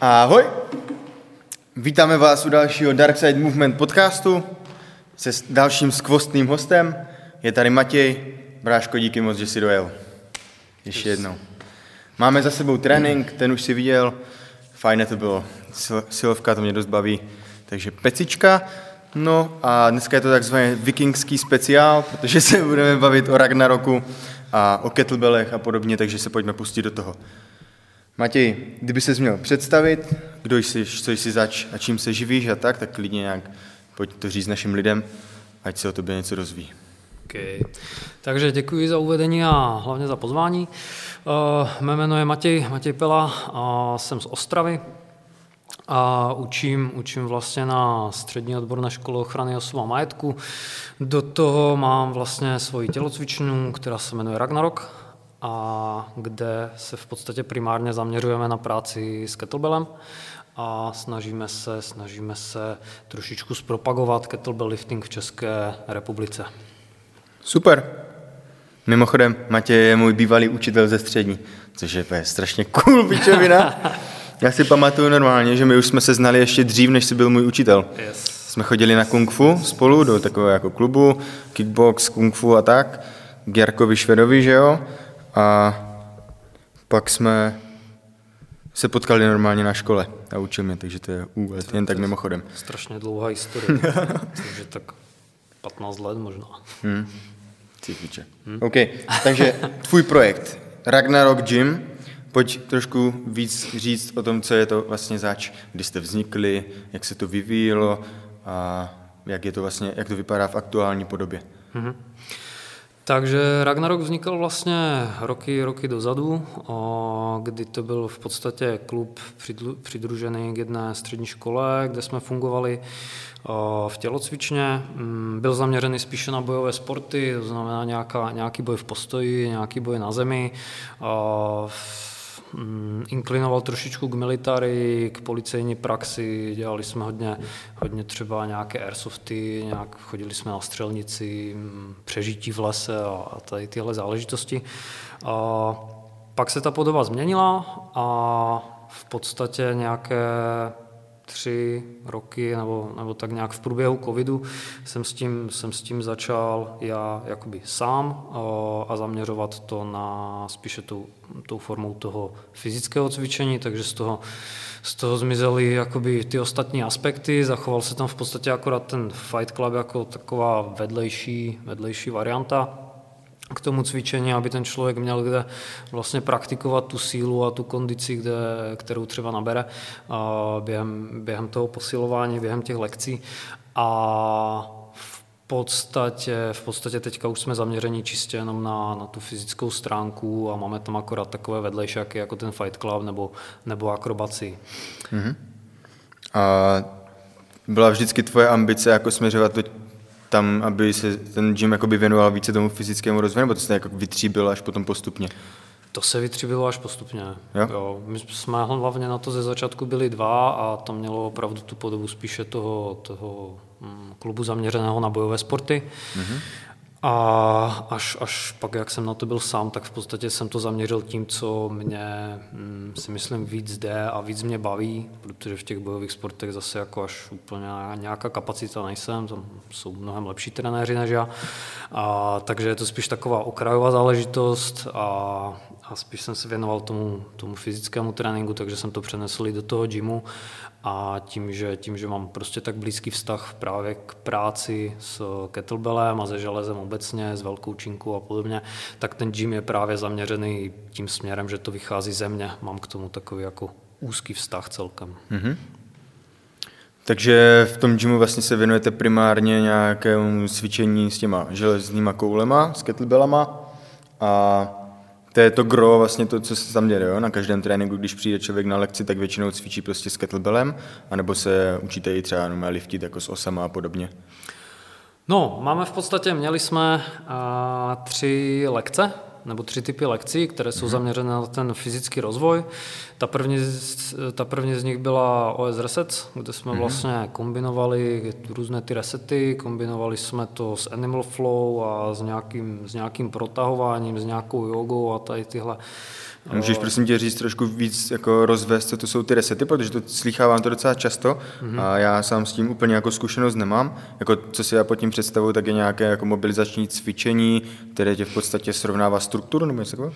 Ahoj! Vítáme vás u dalšího Dark Side Movement podcastu se dalším skvostným hostem. Je tady Matěj. Bráško, díky moc, že jsi dojel. Ještě jednou. Máme za sebou trénink, ten už si viděl. Fajné to bylo. Sil- Silovka, to mě dost baví. Takže pecička. No a dneska je to takzvaný vikingský speciál, protože se budeme bavit o Ragnaroku a o kettlebellech a podobně, takže se pojďme pustit do toho. Matěj, kdyby se měl představit, kdo jsi, co jsi zač a čím se živíš a tak, tak klidně nějak pojď to říct našim lidem, ať se o tobě něco rozvíjí. Okay. Takže děkuji za uvedení a hlavně za pozvání. Uh, mé jméno je Matěj, Matěj Pela a jsem z Ostravy a učím, učím vlastně na střední odborné škole ochrany osob a majetku. Do toho mám vlastně svoji tělocvičnu, která se jmenuje Ragnarok a kde se v podstatě primárně zaměřujeme na práci s kettlebellem a snažíme se, snažíme se trošičku zpropagovat kettlebell lifting v České republice. Super. Mimochodem, Matěj je můj bývalý učitel ze střední, což je strašně cool pičovina. Já si pamatuju normálně, že my už jsme se znali ještě dřív, než jsi byl můj učitel. Yes. Jsme chodili na kung fu spolu do takového jako klubu, kickbox, kung fu a tak, k Jarkovi Švedovi, že jo? A pak jsme se potkali normálně na škole a učil mě, takže to je úlet, jen tak mimochodem. Strašně dlouhá historie, takže tak 15 let možná. Hmm. Cípiče. Hmm. OK, takže tvůj projekt Ragnarok Gym, pojď trošku víc říct o tom, co je to vlastně zač, kdy jste vznikli, jak se to vyvíjelo a jak, je to vlastně, jak to vypadá v aktuální podobě. Mm-hmm. Takže Ragnarok vznikl vlastně roky, roky dozadu, kdy to byl v podstatě klub přidružený k jedné střední škole, kde jsme fungovali v tělocvičně. Mm, byl zaměřený spíše na bojové sporty, to znamená nějaká, nějaký boj v postoji, nějaký boj na zemi. Mm, inklinoval trošičku k military, k policejní praxi, dělali jsme hodně, hodně třeba nějaké airsofty, nějak chodili jsme na střelnici, mm, přežití v lese a tady tyhle záležitosti. A pak se ta podoba změnila a v podstatě nějaké tři roky nebo, nebo tak nějak v průběhu covidu jsem s tím, jsem s tím začal já jakoby sám a zaměřovat to na spíše tou, tou formou toho fyzického cvičení, takže z toho, z toho zmizely jakoby ty ostatní aspekty, zachoval se tam v podstatě akorát ten Fight Club jako taková vedlejší, vedlejší varianta, k tomu cvičení, aby ten člověk měl kde vlastně praktikovat tu sílu a tu kondici, kde, kterou třeba nabere během, během toho posilování, během těch lekcí. A v podstatě, v podstatě teďka už jsme zaměření čistě jenom na, na tu fyzickou stránku a máme tam akorát takové vedlejšaky jako ten Fight Club nebo, nebo akrobaci. Mm-hmm. A byla vždycky tvoje ambice jako směřovat to tam, aby se ten gym jakoby věnoval více tomu fyzickému rozvoji, nebo to se jako vytříbil až potom postupně? To se vytříbilo až postupně. Jo? Jo, my jsme hlavně na to ze začátku byli dva a to mělo opravdu tu podobu spíše toho, toho mm, klubu zaměřeného na bojové sporty. Mm-hmm. A až, až pak, jak jsem na to byl sám, tak v podstatě jsem to zaměřil tím, co mě hm, si myslím víc jde a víc mě baví, protože v těch bojových sportech zase jako až úplně nějaká kapacita nejsem, tam jsou mnohem lepší trenéři než já. A, takže je to spíš taková okrajová záležitost a, a spíš jsem se věnoval tomu, tomu fyzickému tréninku, takže jsem to přenesl i do toho gymu a tím že, tím, že mám prostě tak blízký vztah právě k práci s kettlebellem a se železem obecně, s velkou činku a podobně, tak ten gym je právě zaměřený tím směrem, že to vychází ze mě. Mám k tomu takový jako úzký vztah celkem. Mm-hmm. Takže v tom gymu vlastně se věnujete primárně nějakému cvičení s těma železnýma koulema, s kettlebellama a to je to gro, vlastně to, co se tam děje. Jo? Na každém tréninku, když přijde člověk na lekci, tak většinou cvičí prostě s kettlebellem, anebo se učíte i třeba jenom liftit jako s osama a podobně. No, máme v podstatě, měli jsme uh, tři lekce nebo tři typy lekcí, které jsou mhm. zaměřené na ten fyzický rozvoj. Ta první, ta první z nich byla OS Reset, kde jsme mm-hmm. vlastně kombinovali různé ty resety, kombinovali jsme to s Animal Flow a s nějakým, s nějakým protahováním, s nějakou jogou a tady tyhle Můžeš prosím tě říct trošku víc jako rozvést, co to jsou ty resety, protože to slychávám to docela často mm-hmm. a já sám s tím úplně jako zkušenost nemám. Jako, co si já pod tím představuji, tak je nějaké jako mobilizační cvičení, které tě v podstatě srovnává strukturu nebo něco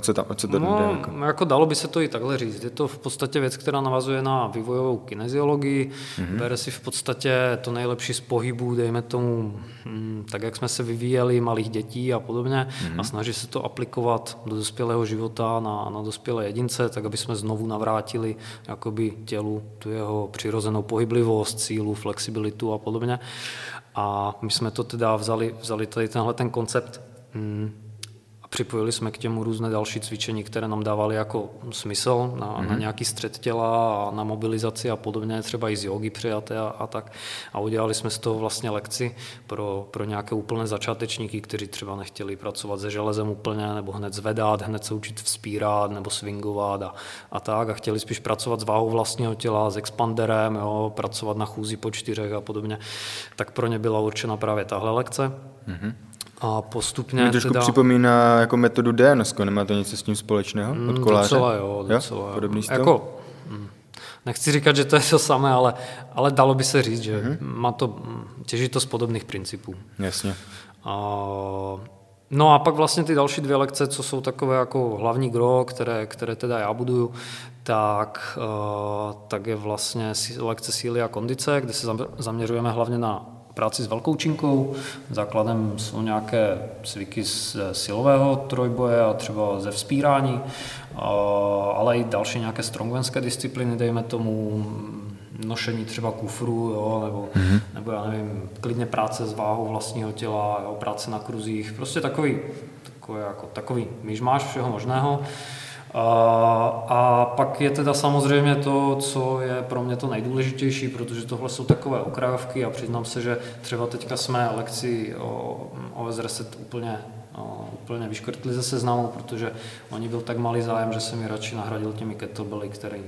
co, tam, co to no, jde, jako? jako dalo by se to i takhle říct. Je to v podstatě věc, která navazuje na vývojovou kineziologii. Mm-hmm. Bere si v podstatě to nejlepší z pohybu, dejme tomu, hm, tak jak jsme se vyvíjeli, malých dětí a podobně, mm-hmm. a snaží se to aplikovat do dospělého života na, na dospělé jedince, tak aby jsme znovu navrátili jakoby tělu tu jeho přirozenou pohyblivost, sílu, flexibilitu a podobně. A my jsme to teda vzali, vzali tady tenhle ten koncept hm, Připojili jsme k těmu různé další cvičení, které nám dávaly jako smysl na, mm-hmm. na mhm. nějaký střed těla a na mobilizaci a podobně, třeba i z jogy přijaté a, a tak. A udělali jsme z toho vlastně lekci pro, pro nějaké úplné začátečníky, kteří třeba nechtěli pracovat se železem úplně, nebo hned zvedat, hned se učit vzpírat nebo swingovat a, a tak. A chtěli spíš pracovat s váhou vlastního těla, s expanderem, jo, pracovat na chůzi po čtyřech a podobně. Tak pro ně byla určena právě tahle lekce. Mm-hmm. A postupně Mě trošku teda... připomíná jako metodu DNS, nemá to něco s tím společného od mm, koláře? Docela jo, docela jo. Podobný styl? Jako, mm, nechci říkat, že to je to samé, ale, ale dalo by se říct, že mm-hmm. má to, mm, těží to z podobných principů. Jasně. A, no a pak vlastně ty další dvě lekce, co jsou takové jako hlavní gro, které, které teda já buduju, tak, uh, tak je vlastně lekce síly a kondice, kde se zaměřujeme hlavně na práci s velkou činkou. Základem jsou nějaké cviky z silového trojboje a třeba ze vzpírání, ale i další nějaké strongmanské disciplíny, dejme tomu nošení třeba kufru, jo, nebo, mm-hmm. nebo já nevím, klidně práce s váhou vlastního těla, jo, práce na kruzích, prostě takový, takový, jako, takový myšmáš všeho možného. A pak je teda samozřejmě to, co je pro mě to nejdůležitější, protože tohle jsou takové okrajovky a přiznám se, že třeba teďka jsme lekci o OS Reset úplně, o, úplně vyškrtli ze seznamu, protože oni byl tak malý zájem, že jsem mi radši nahradil těmi kettlebelly, které,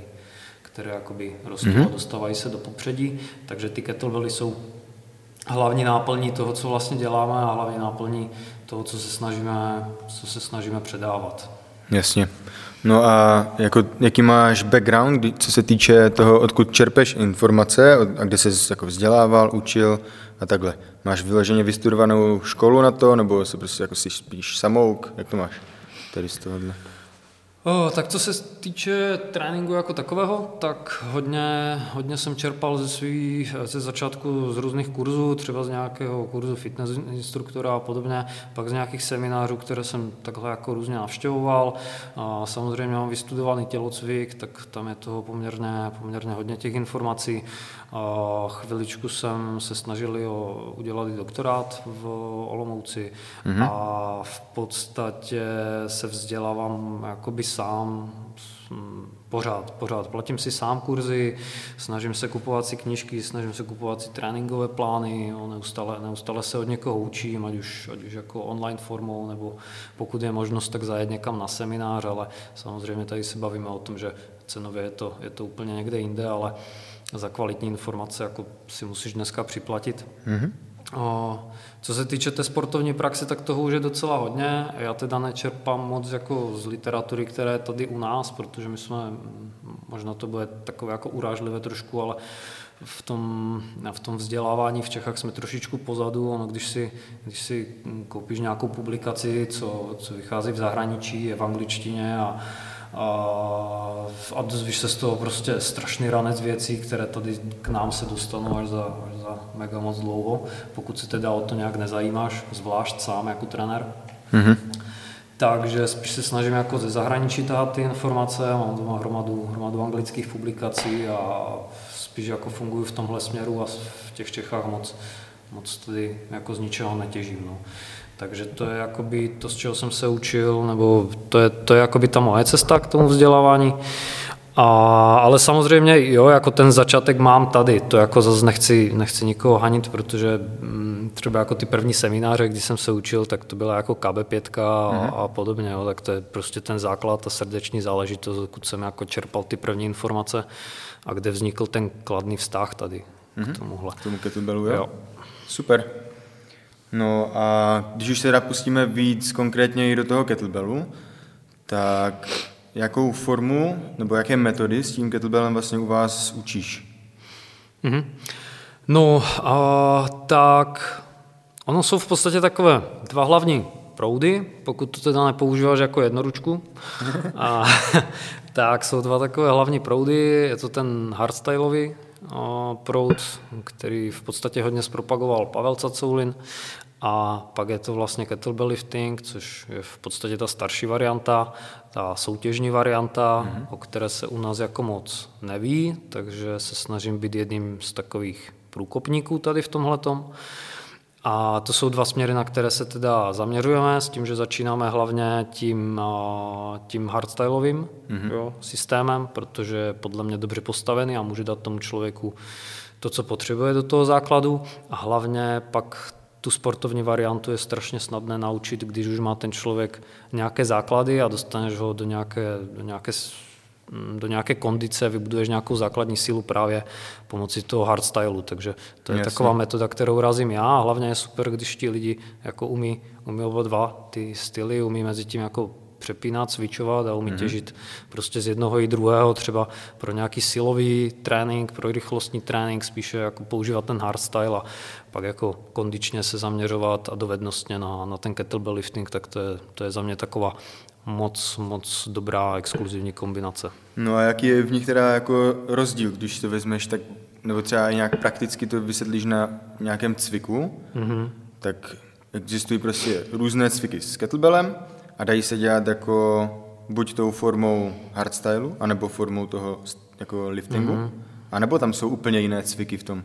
které jakoby rostou mm-hmm. a dostávají se do popředí, takže ty kettlebelly jsou hlavní náplní toho, co vlastně děláme a hlavní náplní toho, co se snažíme, co se snažíme předávat. Jasně. No a jako, jaký máš background, co se týče toho, odkud čerpeš informace a kde jsi jako vzdělával, učil a takhle? Máš vyloženě vystudovanou školu na to, nebo se prostě jako jsi spíš samouk? Jak to máš tady z tohohle? Oh, tak co se týče tréninku jako takového, tak hodně, hodně jsem čerpal ze svých, ze začátku z různých kurzů, třeba z nějakého kurzu fitness instruktora a podobně, pak z nějakých seminářů, které jsem takhle jako různě navštěvoval. A samozřejmě mám vystudovaný tělocvik, tak tam je toho poměrně, poměrně hodně těch informací. A chviličku jsem se snažil o, udělat doktorát v Olomouci mm-hmm. a v podstatě se vzdělávám jakoby sám pořád, pořád. Platím si sám kurzy, snažím se kupovat si knížky, snažím se kupovat si tréninkové plány, jo, neustále, neustále se od někoho učím, ať už, ať už jako online formou, nebo pokud je možnost, tak zajet někam na seminář, ale samozřejmě tady se bavíme o tom, že cenově je to, je to úplně někde jinde, ale za kvalitní informace jako si musíš dneska připlatit. Mm-hmm. O, co se týče té sportovní praxe, tak toho už je docela hodně. Já teda nečerpám moc jako z literatury, které je tady u nás, protože my jsme, možná to bude takové jako urážlivé trošku, ale v tom, v tom vzdělávání v Čechách jsme trošičku pozadu. Ono, když, si, když si koupíš nějakou publikaci, co, co vychází v zahraničí, je v angličtině a a, dozvíš se z toho prostě strašný ranec věcí, které tady k nám se dostanou až za, až za mega moc dlouho, pokud se teda o to nějak nezajímáš, zvlášť sám jako trenér. Mm-hmm. Takže spíš se snažím jako ze zahraničí tahat ty informace, mám doma hromadu, hromadu anglických publikací a spíš jako funguji v tomhle směru a v těch Čechách moc, moc tady jako z ničeho netěžím. No. Takže to je jakoby to, z čeho jsem se učil, nebo to je, to je jakoby ta moje cesta k tomu vzdělávání. A, ale samozřejmě, jo, jako ten začátek mám tady, to jako zase nechci, nechci nikoho hanit, protože m, mm, třeba jako ty první semináře, kdy jsem se učil, tak to byla jako KB5 a, mm. a podobně, jo, tak to je prostě ten základ, ta srdeční záležitost, pokud jsem jako čerpal ty první informace a kde vznikl ten kladný vztah tady mm. k mhm. tomuhle. K tomu kettlebellu, jo? jo. Super. No a když už se teda pustíme víc konkrétně i do toho kettlebellu, tak jakou formu nebo jaké metody s tím kettlebellem vlastně u vás učíš? Mm-hmm. No, a, tak ono jsou v podstatě takové dva hlavní proudy, pokud to teda nepoužíváš jako jednoručku. A, tak jsou dva takové hlavní proudy, je to ten hardstyleový proud, který v podstatě hodně zpropagoval Pavel Cacoulin a pak je to vlastně kettlebell lifting, což je v podstatě ta starší varianta, ta soutěžní varianta, mm-hmm. o které se u nás jako moc neví, takže se snažím být jedním z takových průkopníků tady v tomhletom. A to jsou dva směry, na které se teda zaměřujeme, s tím, že začínáme hlavně tím, tím hardstyleovým mm-hmm. jo, systémem, protože je podle mě dobře postavený a může dát tomu člověku to, co potřebuje do toho základu a hlavně pak tu sportovní variantu je strašně snadné naučit, když už má ten člověk nějaké základy a dostaneš ho do nějaké, do nějaké do nějaké kondice, vybuduješ nějakou základní sílu právě pomocí toho hardstylu, takže to je Jasně. taková metoda, kterou razím já a hlavně je super, když ti lidi jako umí, umí oba dva ty styly, umí mezi tím jako přepínat, cvičovat a umí mm-hmm. těžit prostě z jednoho i druhého, třeba pro nějaký silový trénink, pro rychlostní trénink, spíše jako používat ten hardstyle a pak jako kondičně se zaměřovat a dovednostně na, na ten kettlebell lifting, tak to je, to je za mě taková moc, moc dobrá exkluzivní kombinace. No a jaký je v nich teda jako rozdíl, když to vezmeš, tak, nebo třeba nějak prakticky to vysvětlíš na nějakém cviku, mm-hmm. tak existují prostě různé cviky s kettlebellem a dají se dělat jako buď tou formou hardstylu, anebo formou toho jako liftingu, mm-hmm. anebo tam jsou úplně jiné cviky v tom.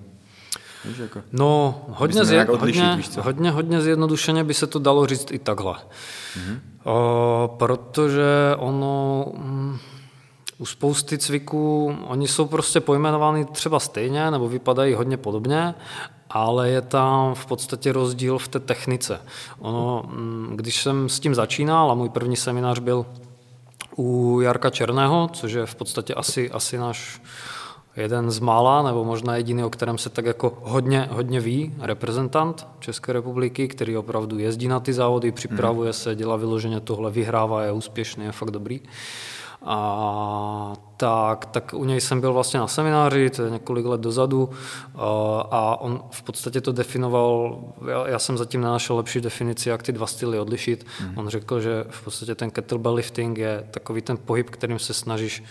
Víš, jako, no, hodně, zje, odlišit, hodně, hodně, hodně zjednodušeně by se to dalo říct i takhle. Mm-hmm. O, protože ono... Mm, u spousty cviků, oni jsou prostě pojmenovány třeba stejně nebo vypadají hodně podobně, ale je tam v podstatě rozdíl v té technice. Ono, mm, když jsem s tím začínal a můj první seminář byl u Jarka Černého, což je v podstatě asi, asi náš jeden z mála, nebo možná jediný, o kterém se tak jako hodně, hodně ví, reprezentant České republiky, který opravdu jezdí na ty závody, připravuje hmm. se, dělá vyloženě tohle, vyhrává, je úspěšný, je fakt dobrý. A tak, tak u něj jsem byl vlastně na semináři, to je několik let dozadu a on v podstatě to definoval, já, já jsem zatím nenašel lepší definici, jak ty dva styly odlišit. Mm. On řekl, že v podstatě ten kettlebell lifting je takový ten pohyb, kterým se snažíš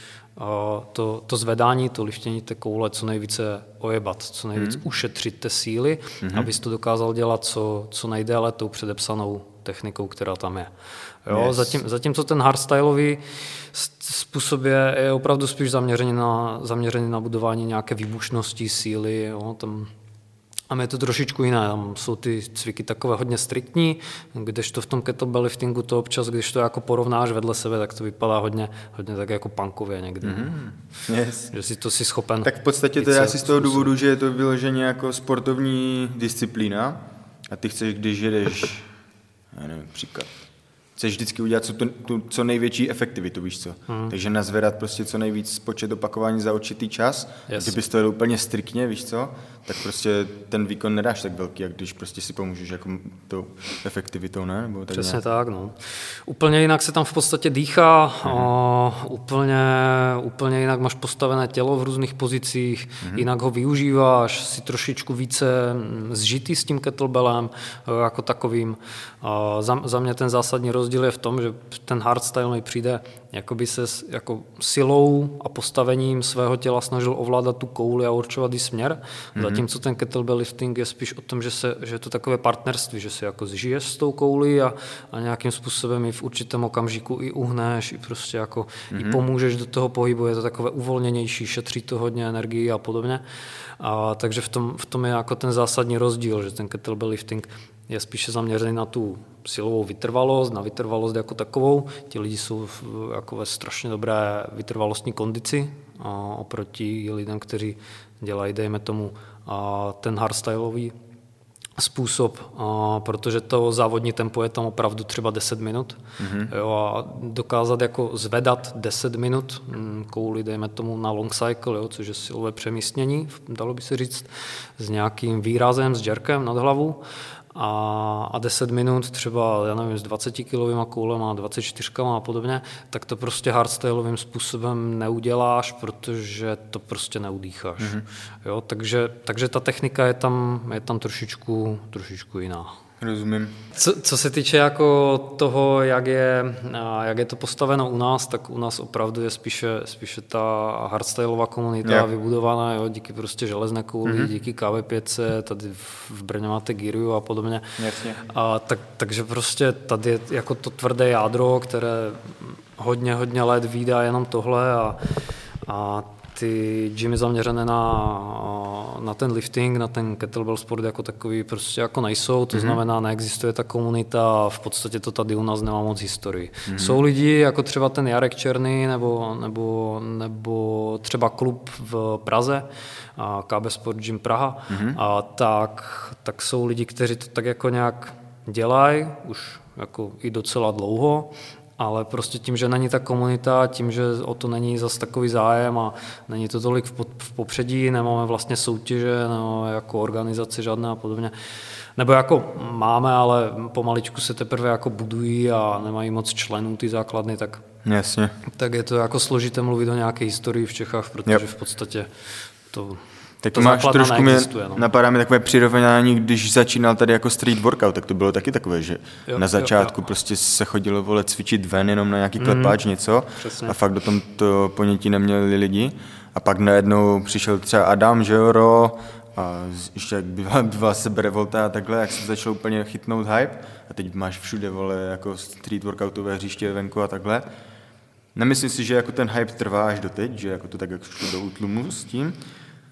to, to zvedání, to liftění té koule co nejvíce ojebat, co nejvíc mm. ušetřit té síly, mm. abys to dokázal dělat co, co nejdéle tou předepsanou technikou, která tam je. Jo, yes. zatím, zatímco ten hardstyleový způsob je, je opravdu spíš zaměřený na, zaměřený na budování nějaké výbušnosti, síly. Jo, tam, a je to trošičku jiné, tam jsou ty cviky takové hodně striktní, kdežto v tom kettlebell liftingu to občas, když to jako porovnáš vedle sebe, tak to vypadá hodně, hodně tak jako punkově někdy. Mm, yes. Že si to si schopen... Tak v podstatě to je asi z toho důvodu, že je to vyloženě jako sportovní disciplína a ty chceš, když jedeš, já nevím, příklad, chceš vždycky udělat co, tu, tu, co největší efektivitu, víš co. Hmm. Takže nazvedat prostě co nejvíc počet opakování za určitý čas. Yes. Kdybys to jel úplně striktně, víš co, tak prostě ten výkon nedáš tak velký, jak když prostě si pomůžeš jako tou efektivitou, ne? Nebo tak Přesně tak, no. Úplně jinak se tam v podstatě dýchá, hmm. o, úplně, úplně jinak máš postavené tělo v různých pozicích, hmm. jinak ho využíváš, si trošičku více zžitý s tím kettlebellem jako takovým. O, za, za mě ten zásadní rozdíl rozdíl je v tom, že ten hardstyle mi přijde, jako by se jako silou a postavením svého těla snažil ovládat tu kouli a určovat jí směr, mm-hmm. zatímco ten kettlebell lifting je spíš o tom, že, se, že je to takové partnerství, že si jako zžiješ s tou koulí a, a nějakým způsobem ji v určitém okamžiku i uhneš, i prostě jako mm-hmm. i mhm. pomůžeš do toho pohybu, je to takové uvolněnější, šetří to hodně energii a podobně. A, takže v tom, v tom je jako ten zásadní rozdíl, že ten kettlebell lifting je spíše zaměřený na tu silovou vytrvalost, na vytrvalost jako takovou. Ti lidi jsou v, jako ve strašně dobré vytrvalostní kondici a oproti lidem, kteří dělají, dejme tomu, a ten hardstyleový způsob, a protože to závodní tempo je tam opravdu třeba 10 minut. Mm-hmm. Jo, a dokázat jako zvedat 10 minut mm, kouli, dejme tomu na long cycle, jo, což je silové přemístění, dalo by se říct, s nějakým výrazem, s jerkem nad hlavu, a, a 10 minut třeba, já nevím, s 20 kilovým koulem a 24 a podobně, tak to prostě hardstyleovým způsobem neuděláš, protože to prostě neudýcháš. Mm-hmm. Jo, takže, takže ta technika je tam, je tam trošičku, trošičku jiná. Rozumím. Co, co se týče jako toho, jak je, jak je to postaveno u nás, tak u nás opravdu je spíše, spíše ta hardstyleová komunita yeah. vybudovaná jo, díky prostě železné kouli, mm-hmm. díky KV5, tady v Brně máte Giriu a podobně. Jasně. A tak, takže prostě tady je jako to tvrdé jádro, které hodně, hodně let výdá jenom tohle a, a ty gymy zaměřené na, na ten lifting, na ten kettlebell sport jako takový prostě jako nejsou, to mm-hmm. znamená neexistuje ta komunita a v podstatě to tady u nás nemá moc historii. Mm-hmm. Jsou lidi jako třeba ten Jarek Černý nebo, nebo, nebo třeba klub v Praze, KB Sport Gym Praha, mm-hmm. a tak, tak jsou lidi, kteří to tak jako nějak dělají už jako i docela dlouho ale prostě tím, že není ta komunita, tím, že o to není zas takový zájem a není to tolik v, popředí, nemáme vlastně soutěže, nemáme jako organizaci žádné a podobně. Nebo jako máme, ale pomaličku se teprve jako budují a nemají moc členů ty základny, tak, Jasně. tak je to jako složité mluvit o nějaké historii v Čechách, protože yep. v podstatě to tak to máš trošku mě, no. napadá mi takové přirovnání, když začínal tady jako street workout, tak to bylo taky takové, že jo, na začátku jo, jo. prostě se chodilo vole cvičit ven jenom na nějaký mm, klepáč něco Přesně. a fakt do tom to ponětí neměli lidi. A pak najednou přišel třeba Adam, že jo, Ro, a ještě jak byla, byla sebe revolta a takhle, jak se začal úplně chytnout hype a teď máš všude, vole, jako street workoutové hřiště venku a takhle. Nemyslím si, že jako ten hype trvá až doteď, že jako to tak jak šlo do útlumu s tím,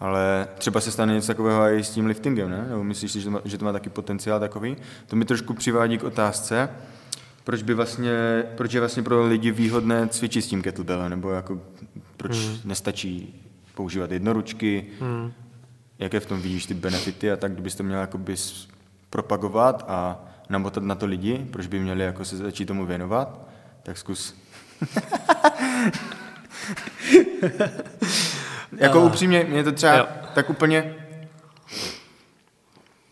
ale třeba se stane něco takového i s tím liftingem, ne? Nebo myslíš si, že to, má, že to má taky potenciál takový? To mi trošku přivádí k otázce, proč by vlastně, proč je vlastně pro lidi výhodné cvičit s tím kettlebellem, nebo jako proč hmm. nestačí používat jednoručky, hmm. jaké v tom vidíš ty benefity a tak, kdybys to měl jakoby propagovat a namotat na to lidi, proč by měli jako se začít tomu věnovat, tak zkus. Jako uh, upřímně, mě to třeba jo. tak úplně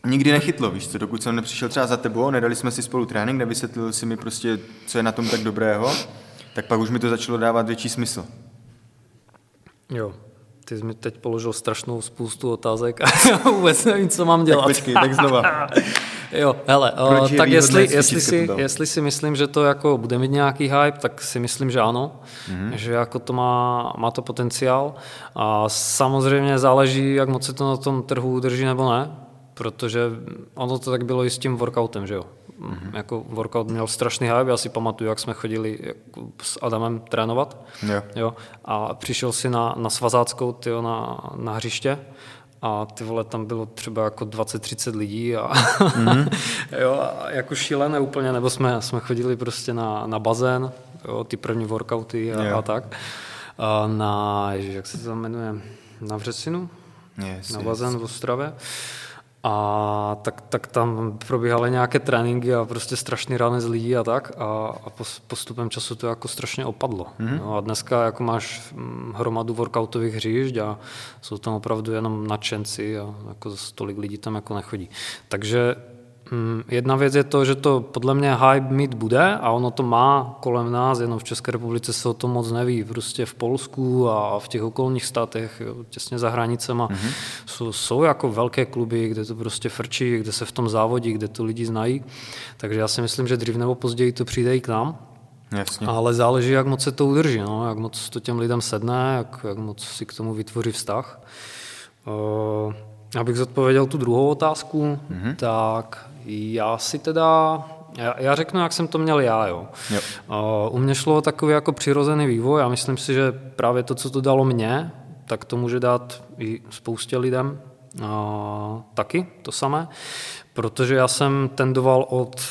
nikdy nechytlo, víš co, dokud jsem nepřišel třeba za tebou, nedali jsme si spolu trénink, nevysvětlil si mi prostě, co je na tom tak dobrého, tak pak už mi to začalo dávat větší smysl. Jo, ty jsi mi teď položil strašnou spoustu otázek a já vůbec nevím, co mám dělat. Tak počkej, tak znova. Jo, hele, o, tak jestli, jestli, si, jestli si myslím, že to jako bude mít nějaký hype, tak si myslím, že ano, mm-hmm. že jako to má, má to potenciál a samozřejmě záleží, jak moc se to na tom trhu udrží nebo ne, protože ono to tak bylo i s tím workoutem, že jo. Mm-hmm. Jako workout měl strašný hype, já si pamatuju, jak jsme chodili jako s Adamem trénovat. Jo. Jo, a přišel si na, na svazáckou tyjo, na, na hřiště a ty vole, tam bylo třeba jako 20-30 lidí a, mm-hmm. jo, a jako šílené úplně, nebo jsme, jsme chodili prostě na, na bazén, jo, ty první workouty a, a tak. A na, ježiš, jak se to jmenuje, na Vřesinu? Yes, na bazén yes. v Ostravě. A tak, tak tam probíhaly nějaké tréninky a prostě strašný ranec lidí a tak a, a postupem času to jako strašně opadlo. Mm-hmm. No a dneska jako máš hm, hromadu workoutových hřišť a jsou tam opravdu jenom nadšenci a jako tolik lidí tam jako nechodí. Takže Mm, jedna věc je to, že to podle mě hype mít bude a ono to má kolem nás, jenom v České republice se o tom moc neví. Prostě v Polsku a v těch okolních státech, jo, těsně za hranicema, mm-hmm. jsou, jsou jako velké kluby, kde to prostě frčí, kde se v tom závodí, kde to lidi znají. Takže já si myslím, že dřív nebo později to přijde i k nám. Jasně. Ale záleží, jak moc se to udrží, no, jak moc to těm lidem sedne, jak, jak moc si k tomu vytvoří vztah. Uh, abych zodpověděl tu druhou otázku, mm-hmm. tak já si teda, já, já řeknu, jak jsem to měl já. Jo. Jo. Uh, u mě šlo takový jako přirozený vývoj a myslím si, že právě to, co to dalo mně, tak to může dát i spoustě lidem uh, taky to samé, protože já jsem tendoval od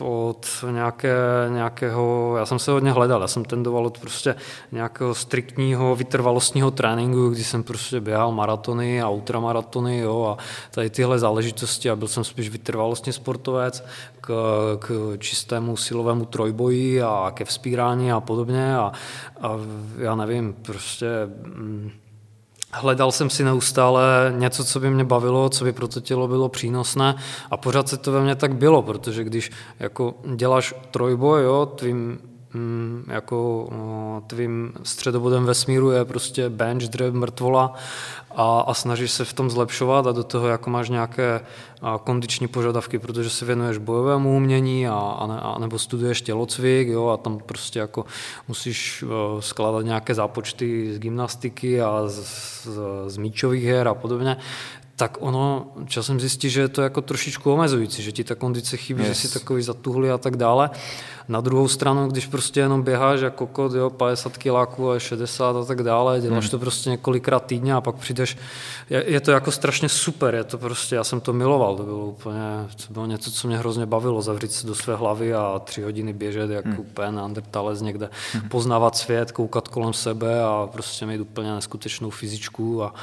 od nějaké, nějakého, já jsem se hodně hledal, já jsem tendoval od prostě nějakého striktního vytrvalostního tréninku, kdy jsem prostě běhal maratony a ultramaratony jo, a tady tyhle záležitosti a byl jsem spíš vytrvalostní sportovec k, k čistému silovému trojboji a ke vzpírání a podobně a, a já nevím, prostě mm, hledal jsem si neustále něco, co by mě bavilo, co by pro to tělo bylo přínosné a pořád se to ve mně tak bylo, protože když jako děláš trojboj, jo, tvým mm, jako tvým středobodem vesmíru je prostě bench, dřev, mrtvola a, a snažíš se v tom zlepšovat a do toho jako máš nějaké a, kondiční požadavky, protože se věnuješ bojovému umění a, a, ne, a nebo studuješ tělocvik jo, a tam prostě jako musíš uh, skládat nějaké zápočty z gymnastiky a z, z, z míčových her a podobně, tak ono časem zjistí, že je to jako trošičku omezující, že ti ta kondice chybí, yes. že si takový zatuhli a tak dále. Na druhou stranu, když prostě jenom běháš jako kokot, jo, 50 kiláků a 60 a tak dále, děláš hmm. to prostě několikrát týdně a pak přijdeš, je, je, to jako strašně super, je to prostě, já jsem to miloval, to bylo úplně, to bylo něco, co mě hrozně bavilo, zavřít se do své hlavy a tři hodiny běžet jako hmm. úplně neandertalec někde, hmm. poznávat svět, koukat kolem sebe a prostě mít úplně neskutečnou fyzičku a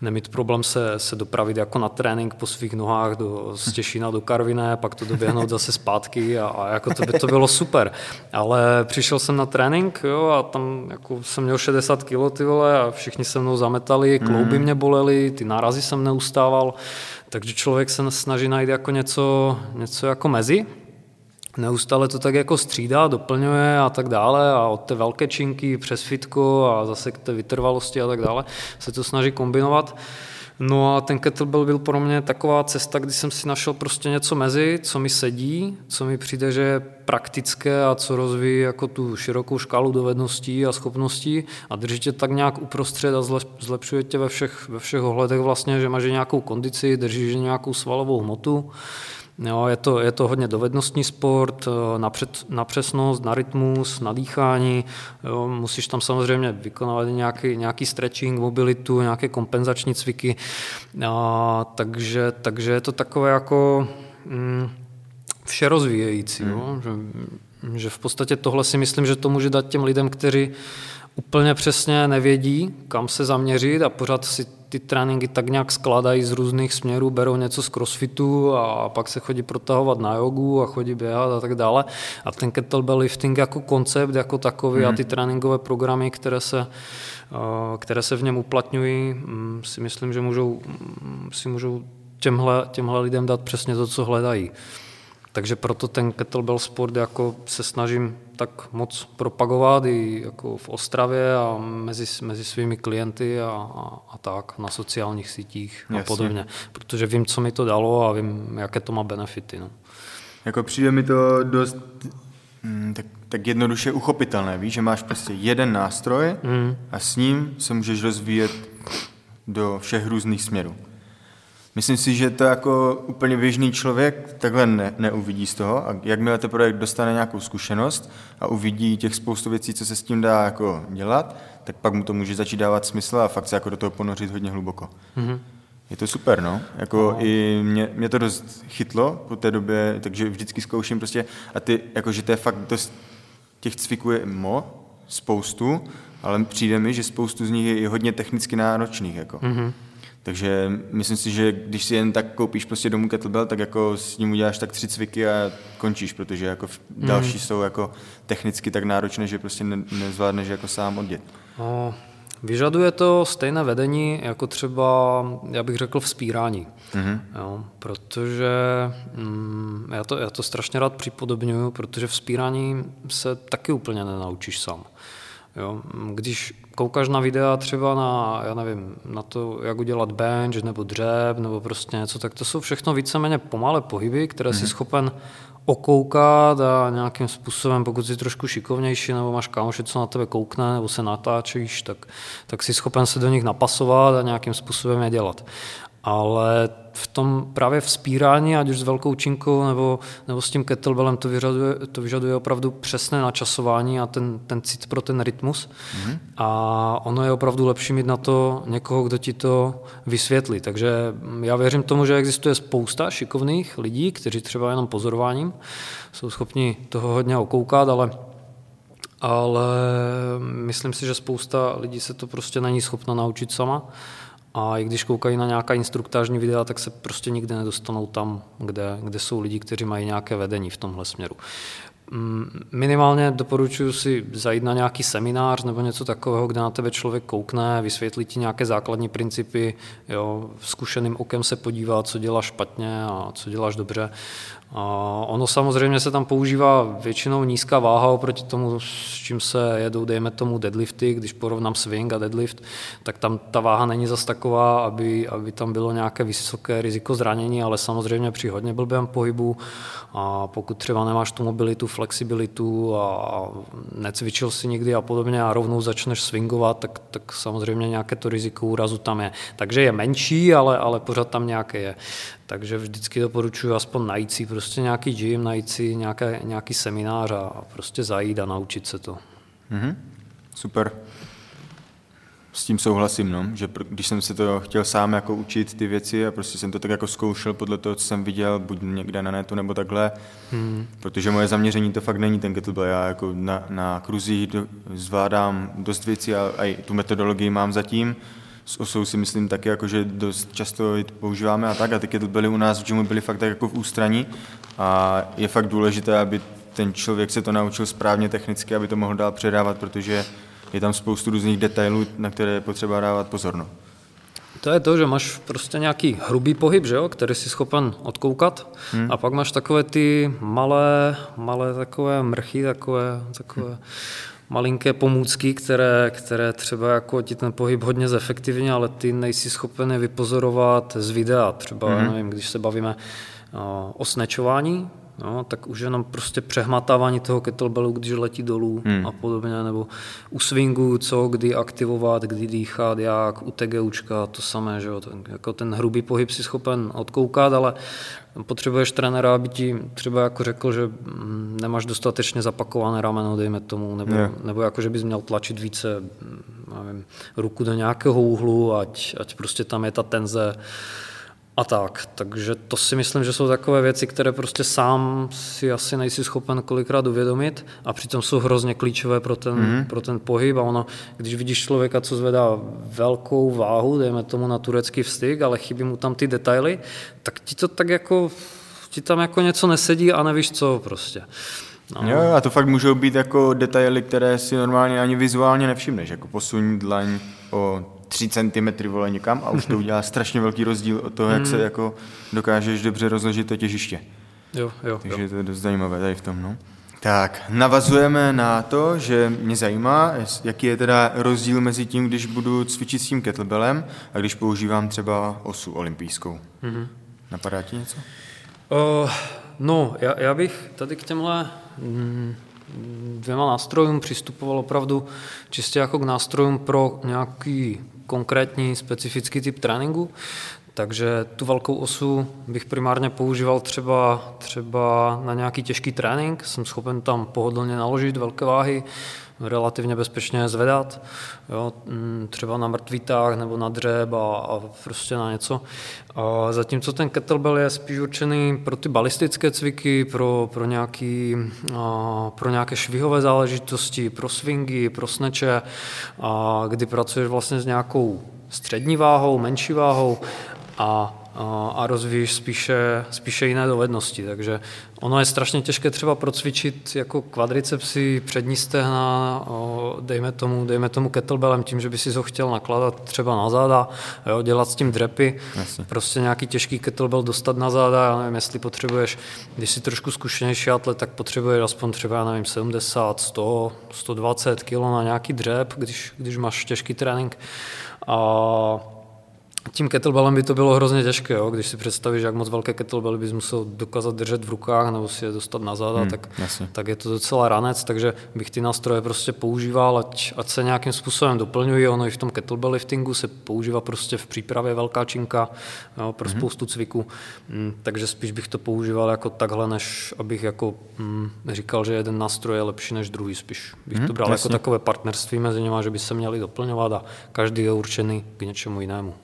nemít problém se, se dopravit jako na trénink po svých nohách do, z Těšina do Karviné, pak to doběhnout zase zpátky a, a jako to by to bylo super. Ale přišel jsem na trénink jo, a tam jako jsem měl 60 kg ty vole a všichni se mnou zametali, klouby mm. mě bolely, ty nárazy jsem neustával, takže člověk se snaží najít jako něco, něco jako mezi neustále to tak jako střídá, doplňuje a tak dále a od té velké činky přes fitko a zase k té vytrvalosti a tak dále se to snaží kombinovat. No a ten kettlebell byl pro mě taková cesta, kdy jsem si našel prostě něco mezi, co mi sedí, co mi přijde, že je praktické a co rozvíjí jako tu širokou škálu dovedností a schopností. A drží tě tak nějak uprostřed a zlepšuje tě ve všech, ve všech ohledech vlastně, že máš nějakou kondici, držíš nějakou svalovou hmotu Jo, je, to, je to hodně dovednostní sport, eh, na, před, na přesnost, na rytmus, na dýchání. Jo, musíš tam samozřejmě vykonávat nějaký, nějaký stretching, mobilitu, nějaké kompenzační cviky. A, takže, takže je to takové jako mm, všerozvíjející. Hmm. Jo, že, že v podstatě tohle si myslím, že to může dát těm lidem, kteří úplně přesně nevědí, kam se zaměřit a pořád si ty tréninky tak nějak skládají z různých směrů, berou něco z crossfitu a pak se chodí protahovat na jogu a chodí běhat a tak dále. A ten kettlebell lifting jako koncept, jako takový hmm. a ty tréninkové programy, které se, eh, které se v něm uplatňují, mm, si myslím, že můžou, mm, si můžou těmhle, těmhle lidem dát přesně to, co hledají. Takže proto ten kettlebell sport jako se snažím tak moc propagovat i jako v Ostravě a mezi, mezi svými klienty a, a, a tak na sociálních sítích Jasně. a podobně. Protože vím, co mi to dalo a vím, jaké to má benefity. No. Jako přijde mi to dost mm, tak, tak jednoduše uchopitelné. Víš, že máš prostě jeden nástroj mm. a s ním se můžeš rozvíjet do všech různých směrů. Myslím si, že to jako úplně běžný člověk takhle ne, neuvidí z toho a jakmile ten projekt dostane nějakou zkušenost a uvidí těch spoustu věcí, co se s tím dá jako dělat, tak pak mu to může začít dávat smysl a fakt se jako do toho ponořit hodně hluboko. Mm-hmm. Je to super, no. Jako no. i mě, mě, to dost chytlo po té době, takže vždycky zkouším prostě a ty, jakože to je fakt dost, těch cviků je mo, spoustu, ale přijde mi, že spoustu z nich je i hodně technicky náročných, jako. Mm-hmm. Takže myslím si, že když si jen tak koupíš prostě domů kettlebell, tak jako s ním uděláš tak tři cviky a končíš, protože jako další mm. jsou jako technicky tak náročné, že prostě ne, nezvládneš jako sám oddět. No, vyžaduje to stejné vedení, jako třeba, já bych řekl, vzpírání. Mm-hmm. Jo, protože mm, já, to, já to strašně rád připodobňuju, protože vzpírání se taky úplně nenaučíš sám. Jo? Když koukáš na videa třeba na, já nevím, na to, jak udělat bench nebo dřeb nebo prostě něco, tak to jsou všechno víceméně pomalé pohyby, které mm-hmm. jsi mhm. schopen okoukat a nějakým způsobem, pokud jsi trošku šikovnější nebo máš kámoše, co na tebe koukne nebo se natáčíš, tak, tak jsi schopen se do nich napasovat a nějakým způsobem je dělat ale v tom právě vzpírání, ať už s velkou činkou nebo, nebo s tím kettlebellem, to vyžaduje, to vyžaduje opravdu přesné načasování a ten, ten cit pro ten rytmus. Mm-hmm. A ono je opravdu lepší mít na to někoho, kdo ti to vysvětlí. Takže já věřím tomu, že existuje spousta šikovných lidí, kteří třeba jenom pozorováním jsou schopni toho hodně okoukat, ale ale myslím si, že spousta lidí se to prostě není schopna naučit sama a i když koukají na nějaká instruktážní videa, tak se prostě nikdy nedostanou tam, kde, kde jsou lidi, kteří mají nějaké vedení v tomhle směru. Mm, minimálně doporučuji si zajít na nějaký seminář nebo něco takového, kde na tebe člověk koukne, vysvětlí ti nějaké základní principy, jo, zkušeným okem se podívá, co děláš špatně a co děláš dobře. A ono samozřejmě se tam používá většinou nízká váha oproti tomu, s čím se jedou, dejme tomu deadlifty, když porovnám swing a deadlift, tak tam ta váha není zas taková, aby, aby tam bylo nějaké vysoké riziko zranění, ale samozřejmě při hodně blbém pohybu a pokud třeba nemáš tu mobilitu, flexibilitu a necvičil si nikdy a podobně a rovnou začneš swingovat, tak, tak samozřejmě nějaké to riziko úrazu tam je. Takže je menší, ale, ale pořád tam nějaké je. Takže vždycky doporučuji aspoň najít si prostě nějaký gym, najít si nějaké, nějaký seminář a prostě zajít a naučit se to. Mm-hmm. Super. S tím souhlasím, no, že když jsem se to chtěl sám jako učit ty věci a prostě jsem to tak jako zkoušel podle toho, co jsem viděl, buď někde na netu nebo takhle, hmm. protože moje zaměření to fakt není ten kettlebell, já jako na, na kruzích zvládám dost věcí a, a i tu metodologii mám zatím, s osou si myslím taky, jako, že dost často používáme a tak a ty kettlebelly u nás v gymu byly fakt tak jako v ústraní a je fakt důležité, aby ten člověk se to naučil správně technicky, aby to mohl dál předávat, protože je tam spoustu různých detailů, na které je potřeba dávat pozor. No. To je to, že máš prostě nějaký hrubý pohyb, že jo, který si schopen odkoukat hmm. a pak máš takové ty malé, malé takové mrchy, takové, takové hmm. Malinké pomůcky, které, které třeba jako ti ten pohyb hodně zefektivně, ale ty nejsi schopen je vypozorovat z videa. Třeba, hmm. nevím, když se bavíme o snečování, No, tak už jenom prostě přehmatávání toho kettlebellu, když letí dolů hmm. a podobně, nebo u swingu, co, kdy aktivovat, kdy dýchat, jak, u TGUčka, to samé, že jo, ten, jako ten hrubý pohyb si schopen odkoukat, ale potřebuješ trenéra, aby ti třeba jako řekl, že mm, nemáš dostatečně zapakované rameno, dejme tomu, nebo, yeah. nebo jako, že bys měl tlačit více mm, nevím, ruku do nějakého úhlu, ať, ať prostě tam je ta tenze, a tak. Takže to si myslím, že jsou takové věci, které prostě sám si asi nejsi schopen kolikrát uvědomit a přitom jsou hrozně klíčové pro ten, mm. pro ten pohyb a ono, když vidíš člověka, co zvedá velkou váhu, dejme tomu na turecký vstyk, ale chybí mu tam ty detaily, tak ti to tak jako, ti tam jako něco nesedí a nevíš co prostě. No. Jo, a to fakt můžou být jako detaily, které si normálně ani vizuálně nevšimneš, jako posuň dlaň o 3 cm vole někam a už to udělá strašně velký rozdíl od toho, jak se hmm. jako dokážeš dobře rozložit to těžiště. Jo, jo, Takže jo. to je dost zajímavé tady v tom, no. Tak, navazujeme na to, že mě zajímá, jaký je teda rozdíl mezi tím, když budu cvičit s tím kettlebellem a když používám třeba osu olympijskou. Mm-hmm. Napadá ti něco? Uh, no, já, já bych tady k těmhle mm, dvěma nástrojům přistupoval opravdu čistě jako k nástrojům pro nějaký konkrétní specifický typ tréninku. Takže tu velkou osu bych primárně používal třeba, třeba na nějaký těžký trénink. Jsem schopen tam pohodlně naložit velké váhy, relativně bezpečně zvedat, jo, mm, třeba na mrtvý tah nebo na dřeb a, a prostě na něco. A zatímco ten kettlebell je spíš určený pro ty balistické cviky, pro, pro, nějaký, a, pro nějaké švihové záležitosti, pro swingy, pro sneče, a kdy pracuješ vlastně s nějakou střední váhou, menší váhou a a rozvíjíš spíše, spíše jiné dovednosti. Takže ono je strašně těžké třeba procvičit jako kvadricepsy, přední stehna, dejme tomu, dejme tomu kettlebellem, tím, že by si ho chtěl nakládat třeba na záda, jo, dělat s tím drepy, Jasně. prostě nějaký těžký kettlebell dostat na záda, já nevím, jestli potřebuješ, když si trošku zkušenější atlet, tak potřebuješ aspoň třeba, já nevím, 70, 100, 120 kg na nějaký dřep, když, když máš těžký trénink. A tím kettlebellem by to bylo hrozně těžké, jo? když si představíš, jak moc velké kettlebell bys musel dokázat držet v rukách nebo si je dostat na záda, hmm, tak, tak je to docela ranec, takže bych ty nástroje prostě používal, ať, ať se nějakým způsobem doplňují. Ono i v tom kettlebell liftingu se používá prostě v přípravě velká činka jo, pro hmm. spoustu cviků, hmm, takže spíš bych to používal jako takhle, než abych jako hmm, říkal, že jeden nástroj je lepší než druhý, spíš bych hmm, to bral jako jasně. jako takové partnerství mezi nimi, že by se měli doplňovat a každý je určený k něčemu jinému.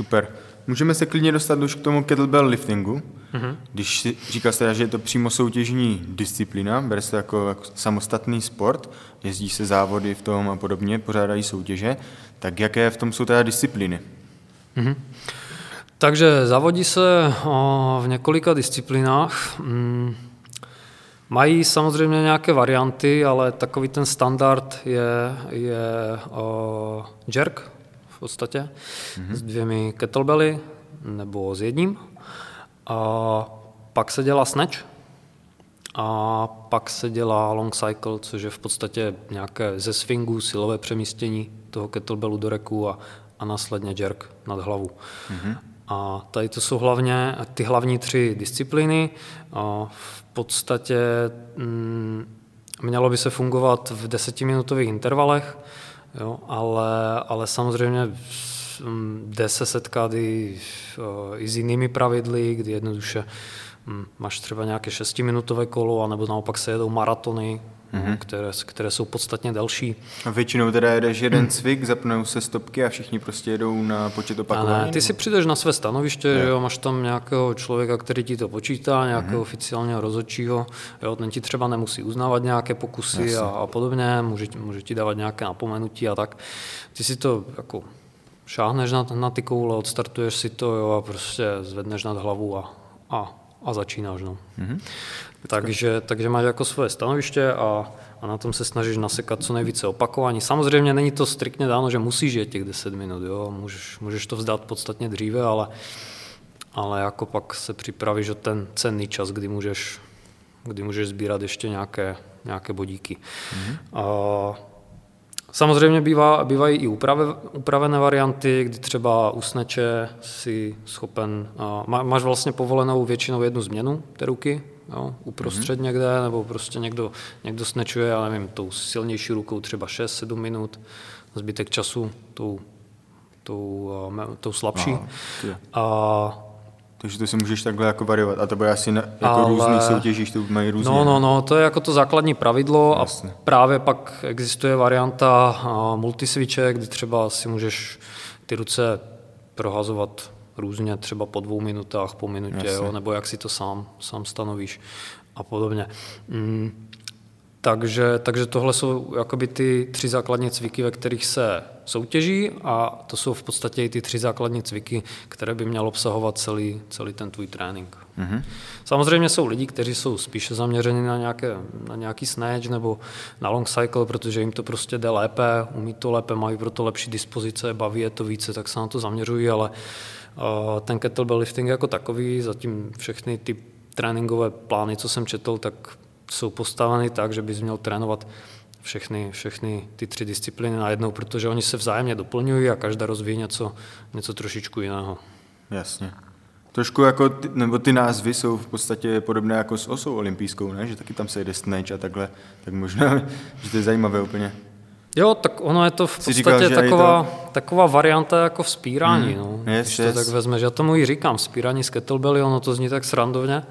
Super. Můžeme se klidně dostat už k tomu kettlebell liftingu. Mm-hmm. Když si říkal jste, že je to přímo soutěžní disciplína, bere se jako, jako samostatný sport, jezdí se závody v tom a podobně, pořádají soutěže, tak jaké v tom jsou teda disciplíny? Mm-hmm. Takže závodí se o, v několika disciplínách. Mm, Mají samozřejmě nějaké varianty, ale takový ten standard je, je uh, jerk v podstatě mm-hmm. s dvěmi kettlebelly nebo s jedním. A pak se dělá snatch a pak se dělá long cycle, což je v podstatě nějaké ze swingu silové přemístění toho kettlebellu do reku a, a následně jerk nad hlavu. Mm-hmm. A tady to jsou hlavně ty hlavní tři disciplíny. A v podstatě mm, mělo by se fungovat v desetiminutových intervalech, jo, ale, ale samozřejmě mm, jde se setkat i, i s jinými pravidly, kdy jednoduše mm, máš třeba nějaké šestiminutové kolo, anebo naopak se jedou maratony, mm-hmm. které, které jsou podstatně delší. A většinou teda jedeš jeden cvik, zapnou se stopky a všichni prostě jedou na počet opakování? Ne, ty si přijdeš na své stanoviště, že jo, máš tam nějakého člověka, který ti to počítá, nějakého mm-hmm. oficiálního rozhodčího, jo, ten ti třeba nemusí uznávat nějaké pokusy a, a podobně, může, může ti dávat nějaké napomenutí a tak. Ty si to jako šáhneš na, na ty koule, odstartuješ si to jo, a prostě zvedneš nad hlavu a, a, a začínáš. No. Mm-hmm. Takže, takže máš jako svoje stanoviště a, a na tom se snažíš nasekat co nejvíce opakování. Samozřejmě není to striktně dáno, že musíš jet těch 10 minut, jo? Můžeš, můžeš to vzdát podstatně dříve, ale, ale jako pak se připravíš o ten cenný čas, kdy můžeš, kdy můžeš sbírat ještě nějaké, nějaké bodíky. Mm-hmm. A, Samozřejmě bývá, bývají i uprave, upravené varianty, kdy třeba usneče si schopen, má, máš vlastně povolenou většinou jednu změnu té ruky, jo, uprostřed mm-hmm. někde, nebo prostě někdo, někdo snečuje, já nevím, tou silnější rukou třeba 6-7 minut, zbytek času tou, tou, tou slabší. Aha, a takže to si můžeš takhle jako variovat. A to bude asi na, jako Ale... různý soutěžíš, to mají různě. No, no, no, to je jako to základní pravidlo Jasně. a právě pak existuje varianta multiswitche, kdy třeba si můžeš ty ruce prohazovat různě, třeba po dvou minutách, po minutě, jo, nebo jak si to sám, sám stanovíš a podobně. Mm, takže, takže tohle jsou jakoby ty tři základní cviky, ve kterých se soutěží a to jsou v podstatě i ty tři základní cviky, které by měl obsahovat celý, celý ten tvůj trénink. Mm-hmm. Samozřejmě jsou lidi, kteří jsou spíše zaměřeni na, nějaké, na nějaký snatch nebo na long cycle, protože jim to prostě jde lépe, umí to lépe, mají pro to lepší dispozice, baví je to více, tak se na to zaměřují, ale uh, ten kettlebell lifting jako takový, zatím všechny ty tréninkové plány, co jsem četl, tak jsou postaveny tak, že bys měl trénovat všechny, všechny ty tři disciplíny najednou, protože oni se vzájemně doplňují a každá rozvíjí něco, něco trošičku jiného. Jasně. Trošku jako, ty, nebo ty názvy jsou v podstatě podobné jako s osou olympijskou, ne? že taky tam se jede snatch a takhle, tak možná, že to je zajímavé úplně. Jo, tak ono je to v podstatě říkal, taková, to... taková varianta jako vzpírání. Hmm. No. Yes, Když to yes. tak vezmeš, já tomu i říkám, vzpírání z kettlebelly, ono to zní tak srandovně.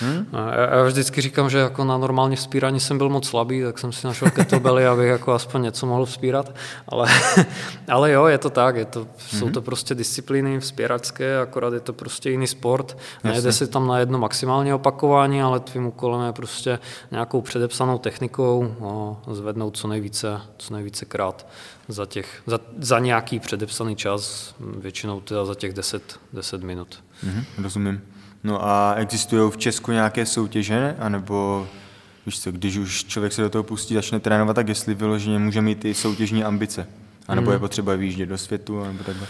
Hmm? Já, já vždycky říkám, že jako na normální vzpírání jsem byl moc slabý, tak jsem si našel kettlebelly, abych jako aspoň něco mohl vzpírat. Ale, ale jo, je to tak, je to, hmm. jsou to prostě disciplíny vzpíračské, akorát je to prostě jiný sport. Nejde si tam na jedno maximální opakování, ale tvým úkolem je prostě nějakou předepsanou technikou no, zvednout co nejvíce, co nejvíce vícekrát za, těch, za, za nějaký předepsaný čas, většinou teda za těch 10, 10 minut. Mm-hmm, rozumím. No a existují v Česku nějaké soutěže, anebo víš co, když už člověk se do toho pustí, začne trénovat, tak jestli vyloženě může mít ty soutěžní ambice? A nebo mm. je potřeba výjíždět do světu, nebo takhle?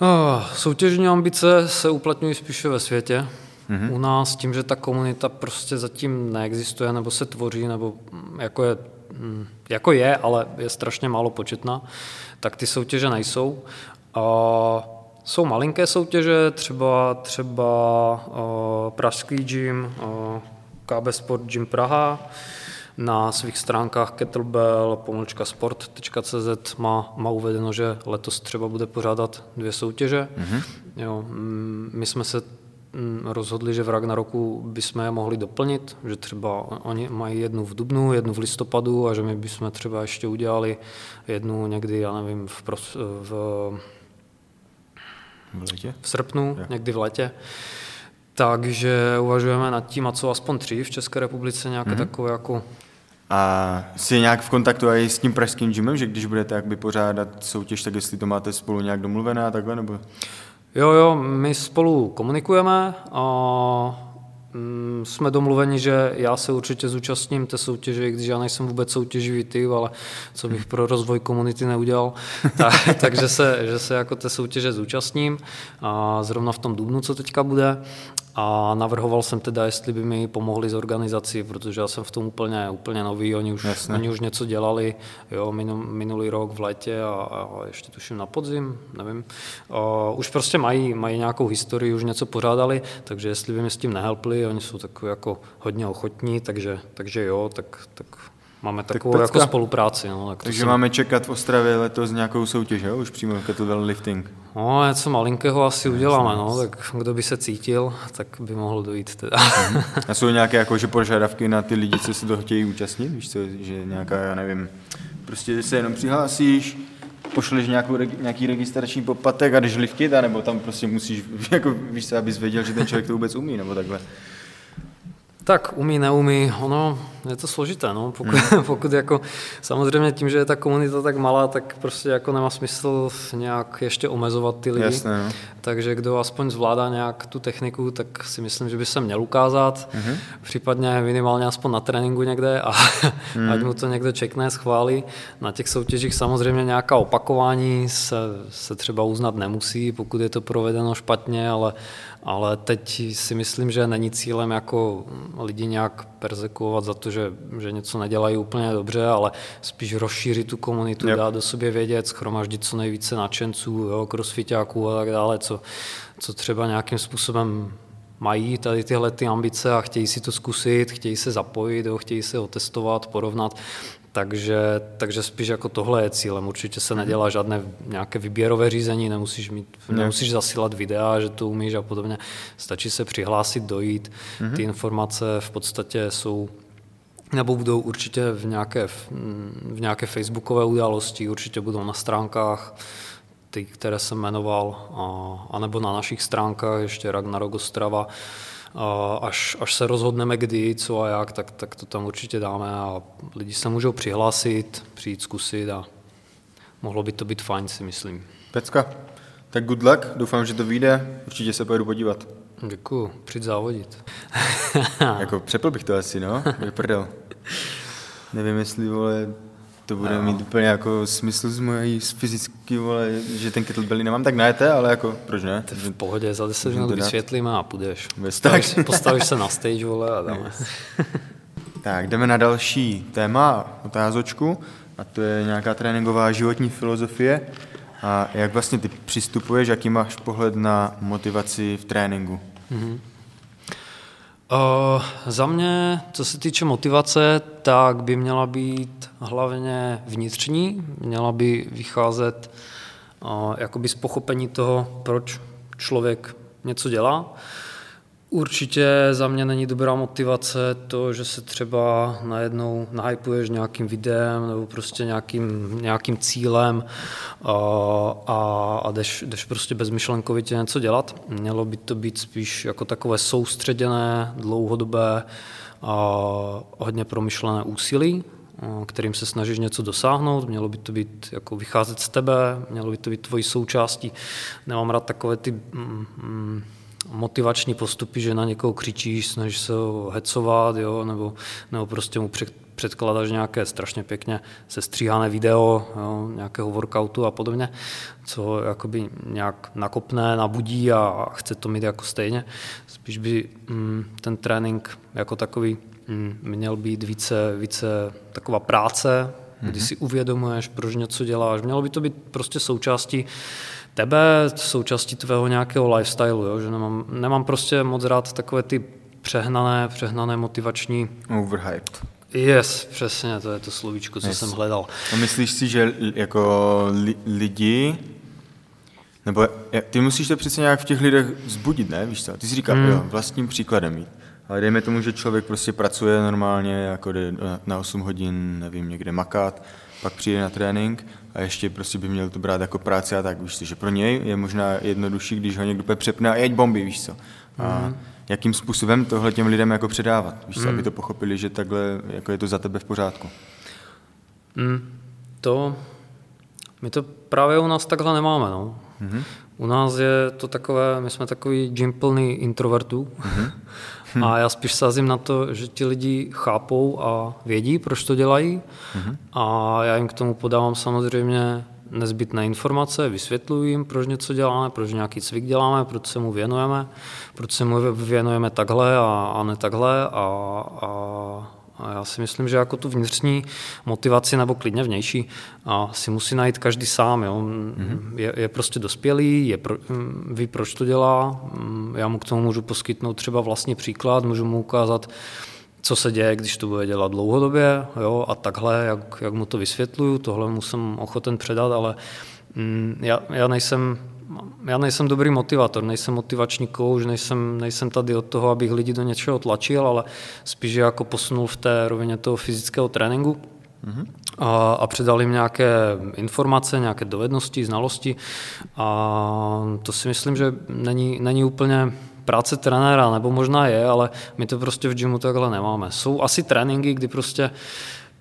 Oh, soutěžní ambice se uplatňují spíše ve světě. Mm-hmm. U nás tím, že ta komunita prostě zatím neexistuje, nebo se tvoří, nebo jako je jako je, ale je strašně málo početná, tak ty soutěže nejsou. A jsou malinké soutěže, třeba, třeba uh, Pražský gym, uh, KB Sport Gym Praha, na svých stránkách kettlebell pomlčka sport.cz má, má uvedeno, že letos třeba bude pořádat dvě soutěže. Mm-hmm. Jo, mm, my jsme se rozhodli, že v Ragnaroku bychom je mohli doplnit, že třeba oni mají jednu v dubnu, jednu v listopadu a že my bychom třeba ještě udělali jednu někdy, já nevím, v, pros, v, v, letě? v srpnu, ja. někdy v letě. Takže uvažujeme nad tím, a co aspoň tři v České republice, nějaké mm-hmm. takové jako a jsi nějak v kontaktu i s tím pražským gymem, že když budete jakby pořádat soutěž, tak jestli to máte spolu nějak domluvené a takhle, nebo? Jo, jo, my spolu komunikujeme a mm, jsme domluveni, že já se určitě zúčastním té soutěže, když já nejsem vůbec soutěživý typ, ale co bych pro rozvoj komunity neudělal, tak, takže se, že se jako té soutěže zúčastním a zrovna v tom dubnu, co teďka bude a navrhoval jsem teda, jestli by mi pomohli s organizací, protože já jsem v tom úplně, úplně nový, oni už, oni už něco dělali, jo, minulý rok v létě a, a ještě tuším na podzim, nevím. A už prostě mají, mají nějakou historii, už něco pořádali, takže jestli by mi s tím nehelpli, oni jsou takový jako hodně ochotní, takže, takže jo, tak, tak máme takovou tak jako spolupráci. No, tak takže si... máme čekat v Ostravě letos nějakou soutěž, jo? už přímo kettlebell lifting. No, něco malinkého asi uděláme, no, tak kdo by se cítil, tak by mohl dojít teda. A jsou nějaké jako, že požadavky na ty lidi, co se toho chtějí účastnit? Víš co, že nějaká, já nevím, prostě se jenom přihlásíš, pošleš nějakou, nějaký registrační poplatek a jdeš liftit, nebo tam prostě musíš, jako víš co, abys věděl, že ten člověk to vůbec umí, nebo takhle. Tak umí, neumí, ono je to složité, no. pokud, hmm. pokud jako, samozřejmě tím, že je ta komunita tak malá, tak prostě jako nemá smysl nějak ještě omezovat ty lidi. Jasné, no. Takže kdo aspoň zvládá nějak tu techniku, tak si myslím, že by se měl ukázat, hmm. případně minimálně aspoň na tréninku někde a hmm. ať mu to někdo čekne, schválí. Na těch soutěžích samozřejmě nějaká opakování se, se třeba uznat nemusí, pokud je to provedeno špatně, ale ale teď si myslím, že není cílem jako lidi nějak persekuovat za to, že, že něco nedělají úplně dobře, ale spíš rozšířit tu komunitu, yep. dát do sobě vědět, schromaždit co nejvíce nadšenců, jo, crossfitáků a tak dále, co, co třeba nějakým způsobem mají tady tyhle ty ambice a chtějí si to zkusit, chtějí se zapojit, jo, chtějí se otestovat, porovnat, takže, takže spíš jako tohle je cílem. Určitě se nedělá žádné nějaké výběrové řízení, nemusíš, mít, nemusíš zasílat videa, že to umíš a podobně. Stačí se přihlásit, dojít. Mm-hmm. Ty informace v podstatě jsou nebo budou určitě v nějaké, v nějaké facebookové události, určitě budou na stránkách, ty, které jsem jmenoval, a, anebo na našich stránkách, ještě Ragnarok Ostrava až, až se rozhodneme kdy, co a jak, tak, tak to tam určitě dáme a lidi se můžou přihlásit, přijít zkusit a mohlo by to být fajn, si myslím. Pecka, tak good luck, doufám, že to vyjde, určitě se pojedu podívat. Děkuju, přijď závodit. jako přepl bych to asi, no, prdel. Nevím, jestli, vole, to bude no. mít úplně jako smysl z mojí z fyzicky, vole, že ten kettlebell nemám tak najete, ale jako proč ne? To v pohodě, za 10 minut vysvětlíme a půjdeš. Postavíš, postavíš se na stage, vole, a dáme. tak, jdeme na další téma, otázočku, a to je nějaká tréninková životní filozofie. A jak vlastně ty přistupuješ, jaký máš pohled na motivaci v tréninku? Mm-hmm. Uh, za mě, co se týče motivace, tak by měla být hlavně vnitřní, měla by vycházet uh, jakoby z pochopení toho, proč člověk něco dělá. Určitě za mě není dobrá motivace to, že se třeba najednou nahypuješ nějakým videem nebo prostě nějakým, nějakým cílem a, a, a jdeš, jdeš prostě bezmyšlenkovitě něco dělat. Mělo by to být spíš jako takové soustředěné, dlouhodobé a hodně promyšlené úsilí, kterým se snažíš něco dosáhnout, mělo by to být jako vycházet z tebe, mělo by to být tvojí součástí. Nemám rád takové ty mm, mm, motivační postupy, že na někoho křičíš, snažíš se ho hecovat, jo, nebo, nebo prostě mu předkládáš nějaké strašně pěkně sestříhané video, jo, nějakého workoutu a podobně, co jakoby nějak nakopne, nabudí a chce to mít jako stejně. Spíš by mm, ten trénink jako takový mm, měl být více, více taková práce, kdy mhm. si uvědomuješ, proč něco děláš. Mělo by to být prostě součástí tebe, součástí tvého nějakého lifestylu, jo? že nemám, nemám prostě moc rád takové ty přehnané, přehnané motivační... Overhyped. Yes, přesně, to je to slovíčko, co yes. jsem hledal. A myslíš si, že jako li, lidi, nebo ty musíš to přece nějak v těch lidech zbudit, ne? Víš co? Ty jsi říkal, mm. jo, vlastním příkladem mít. Ale dejme tomu, že člověk prostě pracuje normálně, jako jde na 8 hodin, nevím, někde makat, pak přijde na trénink a ještě prostě by měl to brát jako práci a tak, víš co, že pro něj je možná jednodušší, když ho někdo přepne a jeď bomby, víš co. A mm. jakým způsobem tohle těm lidem jako předávat, víš co, mm. aby to pochopili, že takhle jako je to za tebe v pořádku. Mm. To, my to právě u nás takhle nemáme, no. Mm-hmm. U nás je to takové, my jsme takový gym plný introvertů. Mm-hmm. Hmm. A já spíš sázím na to, že ti lidi chápou a vědí, proč to dělají. Hmm. A já jim k tomu podávám samozřejmě nezbytné informace, vysvětluji jim, proč něco děláme, proč nějaký cvik děláme, proč se mu věnujeme, proč se mu věnujeme takhle a, a ne takhle a, a a já si myslím, že jako tu vnitřní motivaci nebo klidně vnější a si musí najít každý sám. Jo. Mm-hmm. Je, je prostě dospělý, je pro, ví, proč to dělá. Já mu k tomu můžu poskytnout třeba vlastní příklad, můžu mu ukázat, co se děje, když to bude dělat dlouhodobě jo, a takhle, jak, jak mu to vysvětluju, tohle mu jsem ochoten předat, ale mm, já, já nejsem já nejsem dobrý motivátor, nejsem motivační kouč, nejsem, nejsem tady od toho, abych lidi do něčeho tlačil, ale spíš jako posunul v té rovině toho fyzického tréninku mm-hmm. a, a předal jim nějaké informace, nějaké dovednosti, znalosti a to si myslím, že není, není úplně práce trenéra, nebo možná je, ale my to prostě v gymu takhle nemáme. Jsou asi tréninky, kdy prostě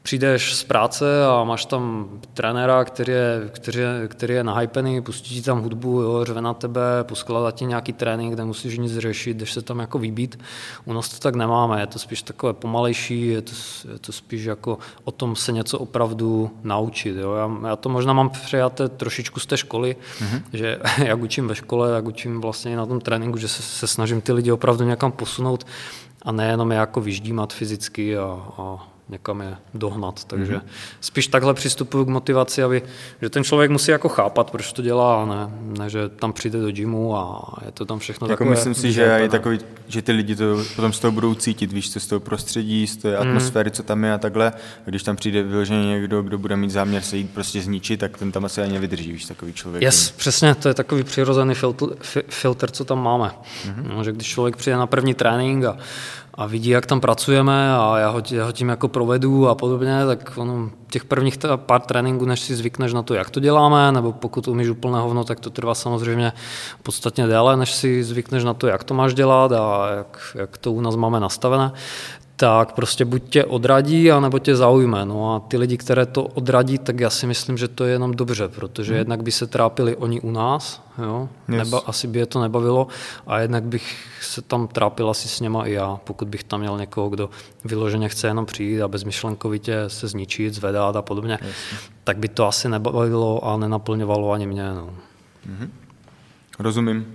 přijdeš z práce a máš tam trenéra, který je, který je, který je nahypený, pustí ti tam hudbu, jo, řve na tebe, poskládá ti nějaký trénink, kde musíš nic řešit, jdeš se tam jako vybít. U nás to tak nemáme, je to spíš takové pomalejší, je to, je to spíš jako o tom se něco opravdu naučit. Jo. Já, já to možná mám přijaté trošičku z té školy, mm-hmm. že jak učím ve škole, jak učím vlastně na tom tréninku, že se, se snažím ty lidi opravdu někam posunout a nejenom je jako vyždímat fyzicky a, a někam je dohnat. Takže mm-hmm. spíš takhle přistupuju k motivaci, aby, že ten člověk musí jako chápat, proč to dělá, a ne, ne že tam přijde do gymu a je to tam všechno jako takové. Myslím si, že je takový, že ty lidi to potom z toho budou cítit, víš, co z toho prostředí, z té mhm. atmosféry, mm. co tam je a takhle. A když tam přijde vyloženě někdo, kdo bude mít záměr se jít prostě zničit, tak ten tam asi ani vydrží, víš, takový člověk. Yes, přesně, to je takový přirozený filtr, filtr co tam máme. Mm-hmm. No, že když člověk přijde na první trénink a a vidí, jak tam pracujeme a já ho, já ho tím jako provedu a podobně, tak ono, těch prvních pár tréninků, než si zvykneš na to, jak to děláme, nebo pokud umíš úplné hovno, tak to trvá samozřejmě podstatně déle, než si zvykneš na to, jak to máš dělat a jak, jak to u nás máme nastavené tak prostě buď tě odradí, anebo tě zaujme. No a ty lidi, které to odradí, tak já si myslím, že to je jenom dobře, protože hmm. jednak by se trápili oni u nás, jo? Yes. Neba, asi by je to nebavilo, a jednak bych se tam trápil asi s něma i já, pokud bych tam měl někoho, kdo vyloženě chce jenom přijít a bezmyšlenkovitě se zničit, zvedat a podobně, yes. tak by to asi nebavilo a nenaplňovalo ani mě. No. hmm Rozumím.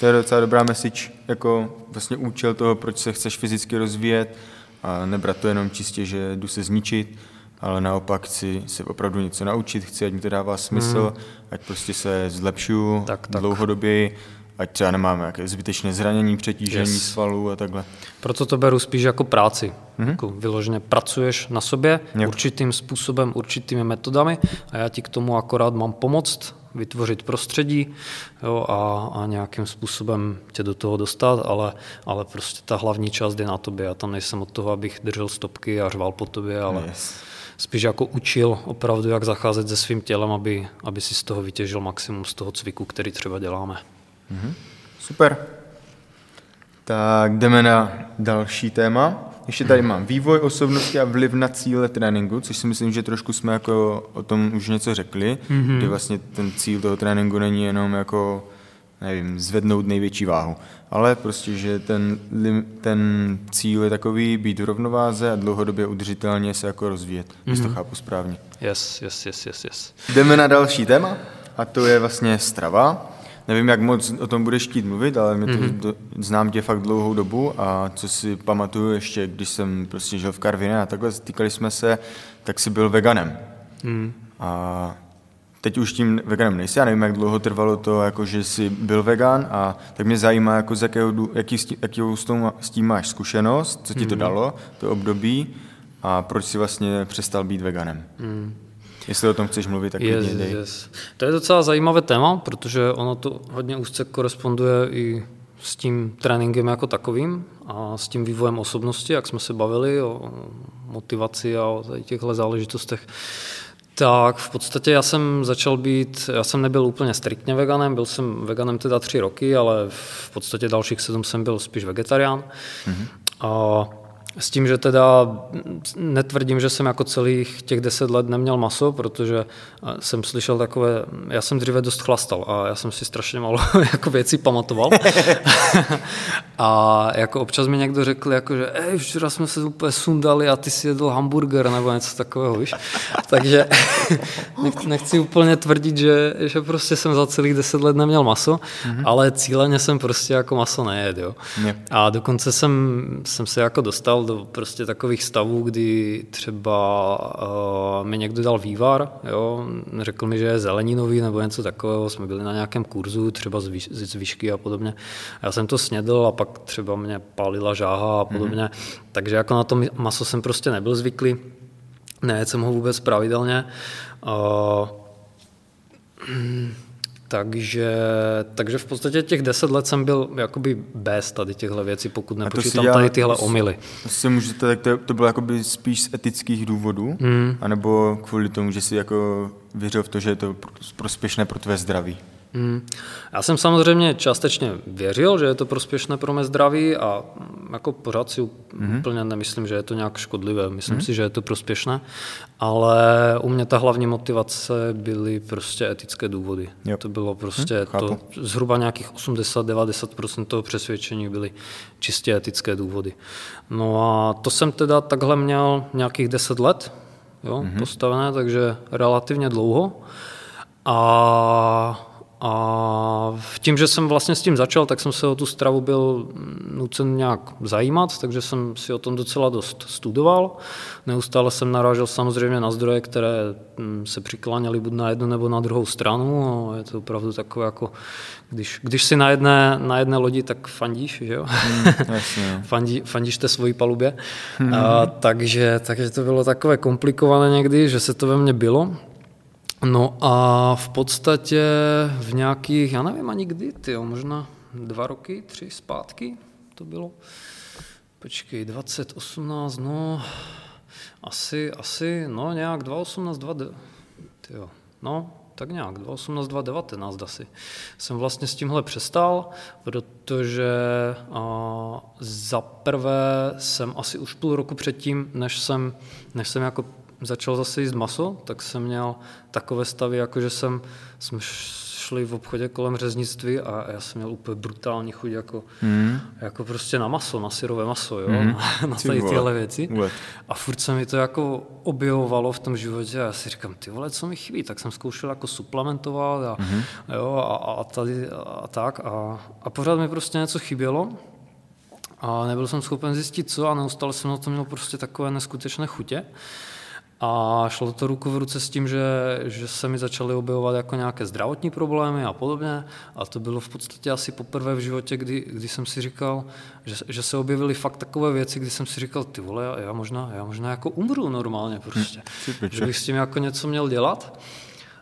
To je docela dobrá message, jako vlastně účel toho, proč se chceš fyzicky rozvíjet, a nebrat to jenom čistě, že jdu se zničit, ale naopak chci se opravdu něco naučit, chci, ať mi to dává smysl, mm. ať prostě se zlepšuju tak, tak. dlouhodobě, ať třeba nemáme nějaké zbytečné zranění, přetížení yes. svalů a takhle. Proto to beru spíš jako práci. Mm-hmm. Jako vyloženě pracuješ na sobě yep. určitým způsobem, určitými metodami a já ti k tomu akorát mám pomoct, vytvořit prostředí jo, a, a nějakým způsobem tě do toho dostat, ale, ale prostě ta hlavní část je na tobě. Já tam nejsem od toho, abych držel stopky a řval po tobě, ale yes. spíš jako učil opravdu, jak zacházet se svým tělem, aby, aby si z toho vytěžil maximum z toho cviku, který třeba děláme. Mm-hmm. Super. Tak jdeme na další téma. Ještě tady mám vývoj osobnosti a vliv na cíle tréninku, což si myslím, že trošku jsme jako o tom už něco řekli, mm-hmm. kdy vlastně ten cíl toho tréninku není jenom jako nevím, zvednout největší váhu, ale prostě, že ten, ten cíl je takový být v rovnováze a dlouhodobě udržitelně se jako rozvíjet, mm-hmm. jestli to mhm. chápu správně. Yes, yes, yes, yes, yes. Jdeme na další téma a to je vlastně strava. Nevím, jak moc o tom budeš chtít mluvit, ale my to mm-hmm. do, znám tě fakt dlouhou dobu a co si pamatuju ještě, když jsem prostě žil v Karvině a takhle stýkali jsme se, tak si byl veganem. Mm. A teď už tím veganem nejsi, já nevím, jak dlouho trvalo to, jako že jsi byl vegan a tak mě zajímá, jako z jakého, jaký, jaký s tím máš zkušenost, co ti to mhm. dalo, to období a proč jsi vlastně přestal být veganem. Mm. Jestli o tom chceš mluvit, tak yes, dej. Yes. To je docela zajímavé téma, protože ono to hodně úzce koresponduje i s tím tréninkem jako takovým a s tím vývojem osobnosti, jak jsme se bavili o motivaci a o těchto záležitostech. Tak v podstatě já jsem začal být, já jsem nebyl úplně striktně veganem, byl jsem veganem teda tři roky, ale v podstatě dalších sedm jsem byl spíš vegetarián. Mm-hmm. A S tím, že teda netvrdím, že jsem jako celých těch deset let neměl maso, protože jsem slyšel takové, já jsem dříve dost chlastal a já jsem si strašně málo jako věcí pamatoval. a jako občas mi někdo řekl, jako, že Ej, včera jsme se úplně sundali a ty si jedl hamburger nebo něco takového, víš. Takže nechci úplně tvrdit, že, že prostě jsem za celých deset let neměl maso, mm-hmm. ale cíleně jsem prostě jako maso nejedl. Jo. Yeah. A dokonce jsem, jsem se jako dostal do prostě takových stavů, kdy třeba uh, mi někdo dal vývar, jo, řekl mi, že je zeleninový nebo něco takového, jsme byli na nějakém kurzu, třeba z, výš, z výšky a podobně. Já jsem to snědl a pak třeba mě pálila žáha a podobně, mm-hmm. takže jako na to maso jsem prostě nebyl zvyklý, ne, jsem ho vůbec pravidelně. Uh, takže, takže v podstatě těch deset let jsem byl jakoby bez tady těchto věcí, pokud nepočítám tady tyhle omily. Si můžete, tak to, to bylo jakoby spíš z etických důvodů, mm. anebo kvůli tomu, že si jako věřil v to, že je to prospěšné pro tvé zdraví? Hmm. Já jsem samozřejmě částečně věřil, že je to prospěšné pro mé zdraví a jako pořád si hmm. úplně nemyslím, že je to nějak škodlivé. Myslím hmm. si, že je to prospěšné, ale u mě ta hlavní motivace byly prostě etické důvody. Jo. To bylo prostě hmm, to, zhruba nějakých 80-90% toho přesvědčení byly čistě etické důvody. No a to jsem teda takhle měl nějakých 10 let jo, hmm. postavené, takže relativně dlouho. A a tím, že jsem vlastně s tím začal, tak jsem se o tu stravu byl nucen nějak zajímat, takže jsem si o tom docela dost studoval. Neustále jsem narážel samozřejmě na zdroje, které mm, se přikláněly buď na jednu nebo na druhou stranu. A je to opravdu takové jako, když, když si na jedné, na jedné lodi, tak fandíš, že jo? Mm, Fandí, fandíš té svojí palubě. Mm. A, takže, takže to bylo takové komplikované někdy, že se to ve mně bylo. No a v podstatě v nějakých, já nevím ani kdy, tyjo, možná dva roky, tři zpátky to bylo. Počkej, 2018, no, asi, asi, no nějak 2018, 20, tyjo, no, tak nějak, 2018, 2019 asi. Jsem vlastně s tímhle přestal, protože za prvé jsem asi už půl roku předtím, než jsem, než jsem jako začal zase jíst maso, tak jsem měl takové stavy, jako že jsem, jsme šli v obchodě kolem řeznictví a já jsem měl úplně brutální chuť jako, mm. jako prostě na maso, na syrové maso, jo, mm. na, na tady tyhle věci. What? A furt se mi to jako objevovalo v tom životě a já si říkám, ty vole, co mi chybí, tak jsem zkoušel jako suplementovat a, mm. jo, a, a tady a tak a, a pořád mi prostě něco chybělo a nebyl jsem schopen zjistit co a neustále jsem na to měl prostě takové neskutečné chutě. A šlo to ruku v ruce s tím, že, že se mi začaly objevovat jako nějaké zdravotní problémy a podobně. A to bylo v podstatě asi poprvé v životě, kdy, kdy jsem si říkal, že, že se objevily fakt takové věci, kdy jsem si říkal, ty vole, já možná, já možná jako umřu normálně prostě. Hm, že bych s tím jako něco měl dělat.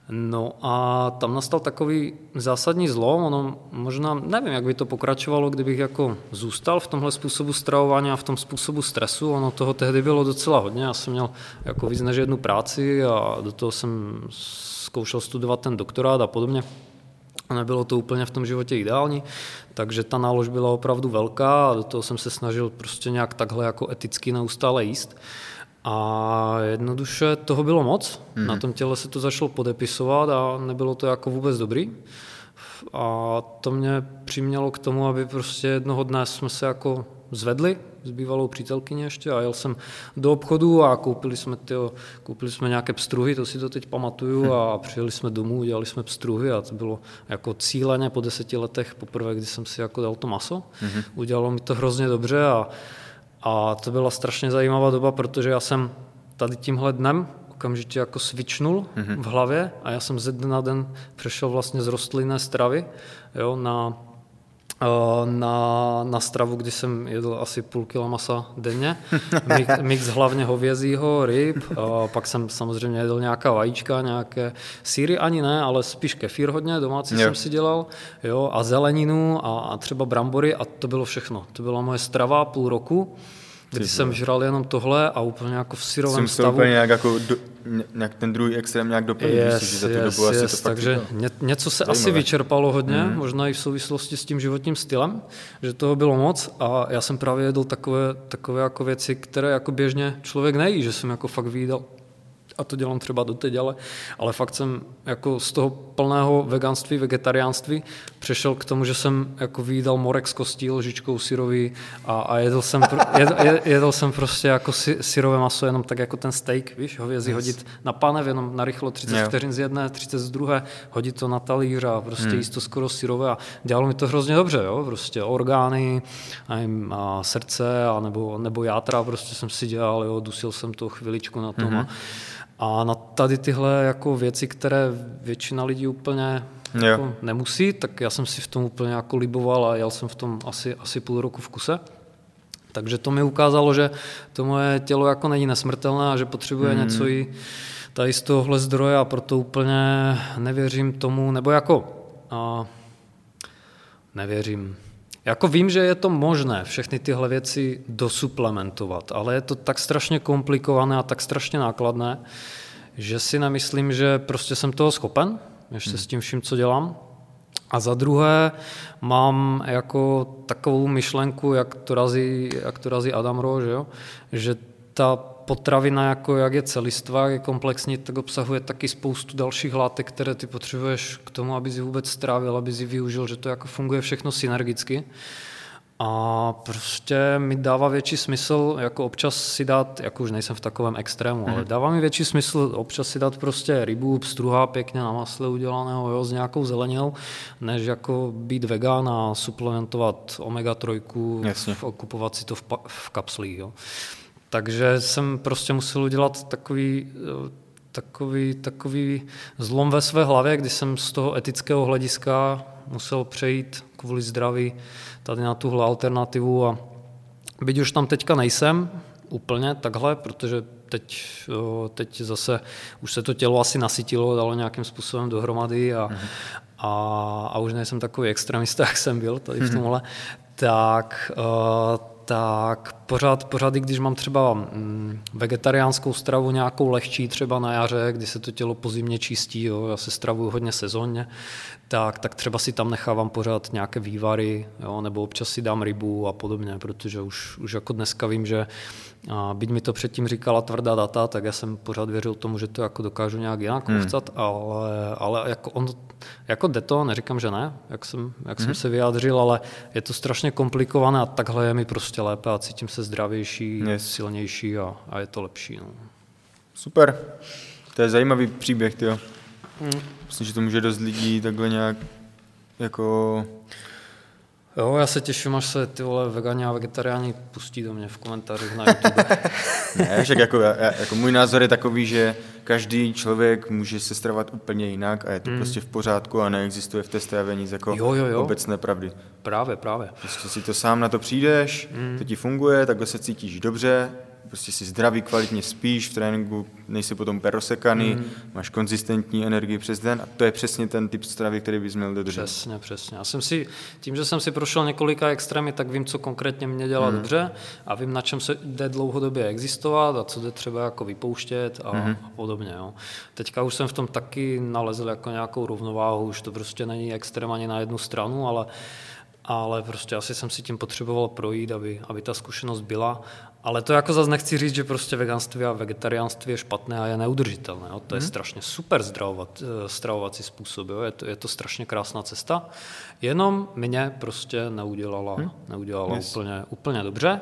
No a tam nastal takový zásadní zlom, ono možná, nevím, jak by to pokračovalo, kdybych jako zůstal v tomhle způsobu stravování a v tom způsobu stresu, ono toho tehdy bylo docela hodně, já jsem měl jako víc než jednu práci a do toho jsem zkoušel studovat ten doktorát a podobně. A nebylo to úplně v tom životě ideální, takže ta nálož byla opravdu velká a do toho jsem se snažil prostě nějak takhle jako eticky neustále jíst. A jednoduše toho bylo moc. Mm. Na tom těle se to začalo podepisovat a nebylo to jako vůbec dobrý. A to mě přimělo k tomu, aby prostě jednoho dne jsme se jako zvedli s bývalou přítelkyní ještě a jel jsem do obchodu a koupili jsme, tyjo, koupili jsme nějaké pstruhy, to si to teď pamatuju hm. a přijeli jsme domů, udělali jsme pstruhy a to bylo jako cíleně po deseti letech poprvé, kdy jsem si jako dal to maso. Mm-hmm. Udělalo mi to hrozně dobře a a to byla strašně zajímavá doba, protože já jsem tady tímhle dnem okamžitě jako svičnul mm-hmm. v hlavě a já jsem ze dne na den přešel vlastně z rostlinné stravy jo, na na, na stravu, kdy jsem jedl asi půl kila masa denně, mix, mix hlavně hovězího, ryb, a pak jsem samozřejmě jedl nějaká vajíčka, nějaké síry ani ne, ale spíš kefír hodně, domácí jo. jsem si dělal, jo, a zeleninu a, a třeba brambory a to bylo všechno. To byla moje strava půl roku kdy jsem žral jenom tohle a úplně jako v syrovém Jsem stavu. úplně nějak, jako do, ně- nějak ten druhý extrém nějak doplnit, yes, Yes, že za tu yes, dobu asi yes. to fakt Takže bylo. ně, něco se Zajímavé. asi vyčerpalo hodně, mm. možná i v souvislosti s tím životním stylem, že toho bylo moc a já jsem právě jedl takové, takové jako věci, které jako běžně člověk nejí, že jsem jako fakt výdal a to dělám třeba doteď, ale, ale fakt jsem jako z toho plného veganství, vegetariánství přešel k tomu, že jsem jako výdal morek z kostí lžičkou syrový a, a jedl, jsem, pr- jedl, jedl jsem prostě jako sy, syrové maso jenom tak jako ten steak, víš, hovězí yes. hodit na panev, jenom na rychlo 30 Jo. vteřin z jedné, 30 z druhé, hodit to na talíř a prostě Hmm. jíst to skoro syrové a dělalo mi to hrozně dobře, jo, prostě orgány, nevím, a srdce a nebo, nebo játra prostě jsem si dělal, jo, dusil jsem to chviličku na tom Mhm. a, a na tady tyhle jako věci, které většina lidí úplně Jo. jako nemusí, tak já jsem si v tom úplně jako liboval a jel jsem v tom asi, asi půl roku v kuse. Takže to mi ukázalo, že to moje tělo jako není nesmrtelné a že potřebuje Hmm. mm. něco i tady z tohohle zdroje a proto úplně nevěřím tomu, nebo jako a, nevěřím. Jako vím, že je to možné všechny tyhle věci dosuplementovat, ale je to tak strašně komplikované a tak strašně nákladné, že si nemyslím, že prostě jsem toho schopen, ještě s tím vším, co dělám. A za druhé mám jako takovou myšlenku, jak to razí, jak to razí Adam Ro, že, jo? že ta potravina, jako jak je celistvá, jak je komplexní, tak obsahuje taky spoustu dalších látek, které ty potřebuješ k tomu, aby si vůbec strávil, aby si využil, že to jako funguje všechno synergicky. A prostě mi dává větší smysl, jako občas si dát, jako už nejsem v takovém extrému, ale dává mi větší smysl občas si dát prostě rybu, pstruha pěkně na masle udělaného, jo, s nějakou zeleninou, než jako být vegan a suplementovat omega-3, Jasně. v- kupovat si to v, v kapslích. Jo. Takže jsem prostě musel udělat takový, eh, takový, takový zlom ve své hlavě, kdy jsem z toho etického hlediska musel přejít kvůli zdraví tady na tuhle alternativu a byť už tam teďka nejsem úplně takhle, protože teď, teď zase už se to tělo asi nasytilo, dalo nějakým způsobem dohromady a, a, a už nejsem takový extremista, jak jsem byl tady v tomhle, tak, eh, tak pořád, pořád, i když mám třeba mm, vegetariánskou stravu nějakou lehčí třeba na jaře, kdy se to tělo po zimě čistí, jo, já se stravuju hodně sezónně, tak, tak třeba si tam nechávám pořád nějaké vývary, jo, nebo občas si dám rybu a podobně, protože už, už jako dneska vím, že a byť mi to předtím říkala tvrdá data, tak já jsem pořád věřil tomu, že to jako dokážu nějak jinak Hmm. uchcat, ale, ale jako, on, jako jde to, neříkám, že ne, jak jsem, jak jsem se vyjádřil, ale je to strašně komplikované a takhle je mi prostě lépe a cítím se zdravější, Yes. silnější a, a je to lepší. No. Super. To je zajímavý příběh, ty. Hmm. Myslím, že to může dost lidí takhle nějak jako... Jo, já se těším, až se ty vole vegani a vegetariáni pustí do mě v komentářích na YouTube. Ne, však jako, já- jako můj názor je takový, že každý člověk může se stravovat úplně jinak a je to prostě v pořádku a neexistuje v té stravě nic jako. Jo, jo, jo. obecné pravdy. právě, právě. Prostě si to sám na to přijdeš, Hmm. to ti funguje, takhle se cítíš dobře, prostě si zdravý, kvalitně spíš, v tréninku nejsi potom úplně rozsekaný, Hmm. máš konzistentní energii přes den a to je přesně ten typ stravy, který bys měl dodržet. Přesně, přesně. Já jsem si, tím, že jsem si prošel několika extrémy, tak vím, co konkrétně mě dělá hmm. dobře a vím, na čem se jde dlouhodobě existovat a co jde třeba jako vypouštět a, hmm. a podobně. Jo. Teďka už jsem v tom taky nalezl jako nějakou rovnováhu, už to prostě není extrém ani na jednu stranu, ale ale prostě asi jsem si tím potřeboval projít, aby, aby ta zkušenost byla. Ale to jako zase nechci říct, že prostě veganství a vegetariánství je špatné a je neudržitelné. Jo. To je strašně super zdravovat, eh, stravovací způsob. Jo. Je, to, je to strašně krásná cesta. Jenom mě prostě neudělala, neudělala Yes. úplně, úplně dobře.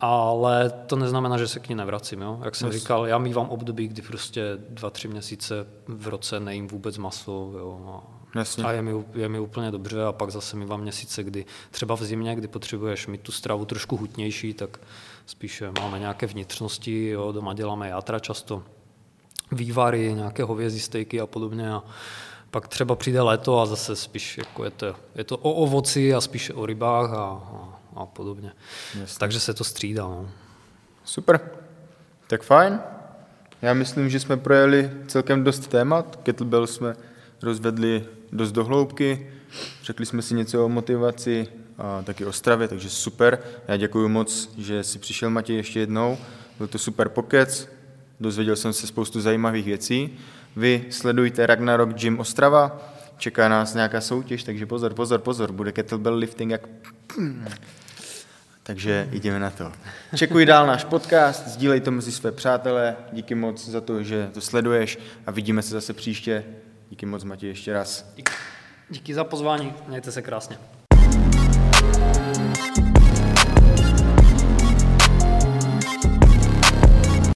Ale to neznamená, že se k ní nevracím. Jo? Jak jsem Yes. říkal, já mývám období, kdy prostě dva, tři měsíce v roce nejím vůbec maso. Jo? A Jasně. a je mi, je mi úplně dobře a pak zase mi vám měsíce, kdy třeba v zimě, kdy potřebuješ mít tu stravu trošku hutnější, tak spíše máme nějaké vnitřnosti, jo, doma děláme játra často, vývary, nějaké hovězí stejky a podobně a pak třeba přijde léto a zase spíš jako je, to, je to o ovoci a spíše o rybách a, a, a podobně. Jasně. Takže se to střídá. No. Super. Tak fajn. Já myslím, že jsme projeli celkem dost témat. Kettlebell jsme rozvedli dost do hloubky. Řekli jsme si něco o motivaci a taky Ostravě, takže super. Já děkuji moc, že jsi přišel Matěj ještě jednou. Byl to super pokec, dozvěděl jsem se spoustu zajímavých věcí. Vy sledujte Ragnarok Gym Ostrava, čeká nás nějaká soutěž, takže pozor, pozor, pozor, bude kettlebell lifting jak... Takže jdeme na to. Čekuj dál náš podcast, sdílej to mezi své přátelé, díky moc za to, že to sleduješ a vidíme se zase příště. Díky moc, Matěj, ještě raz. Díky za pozvání, mějte se krásně.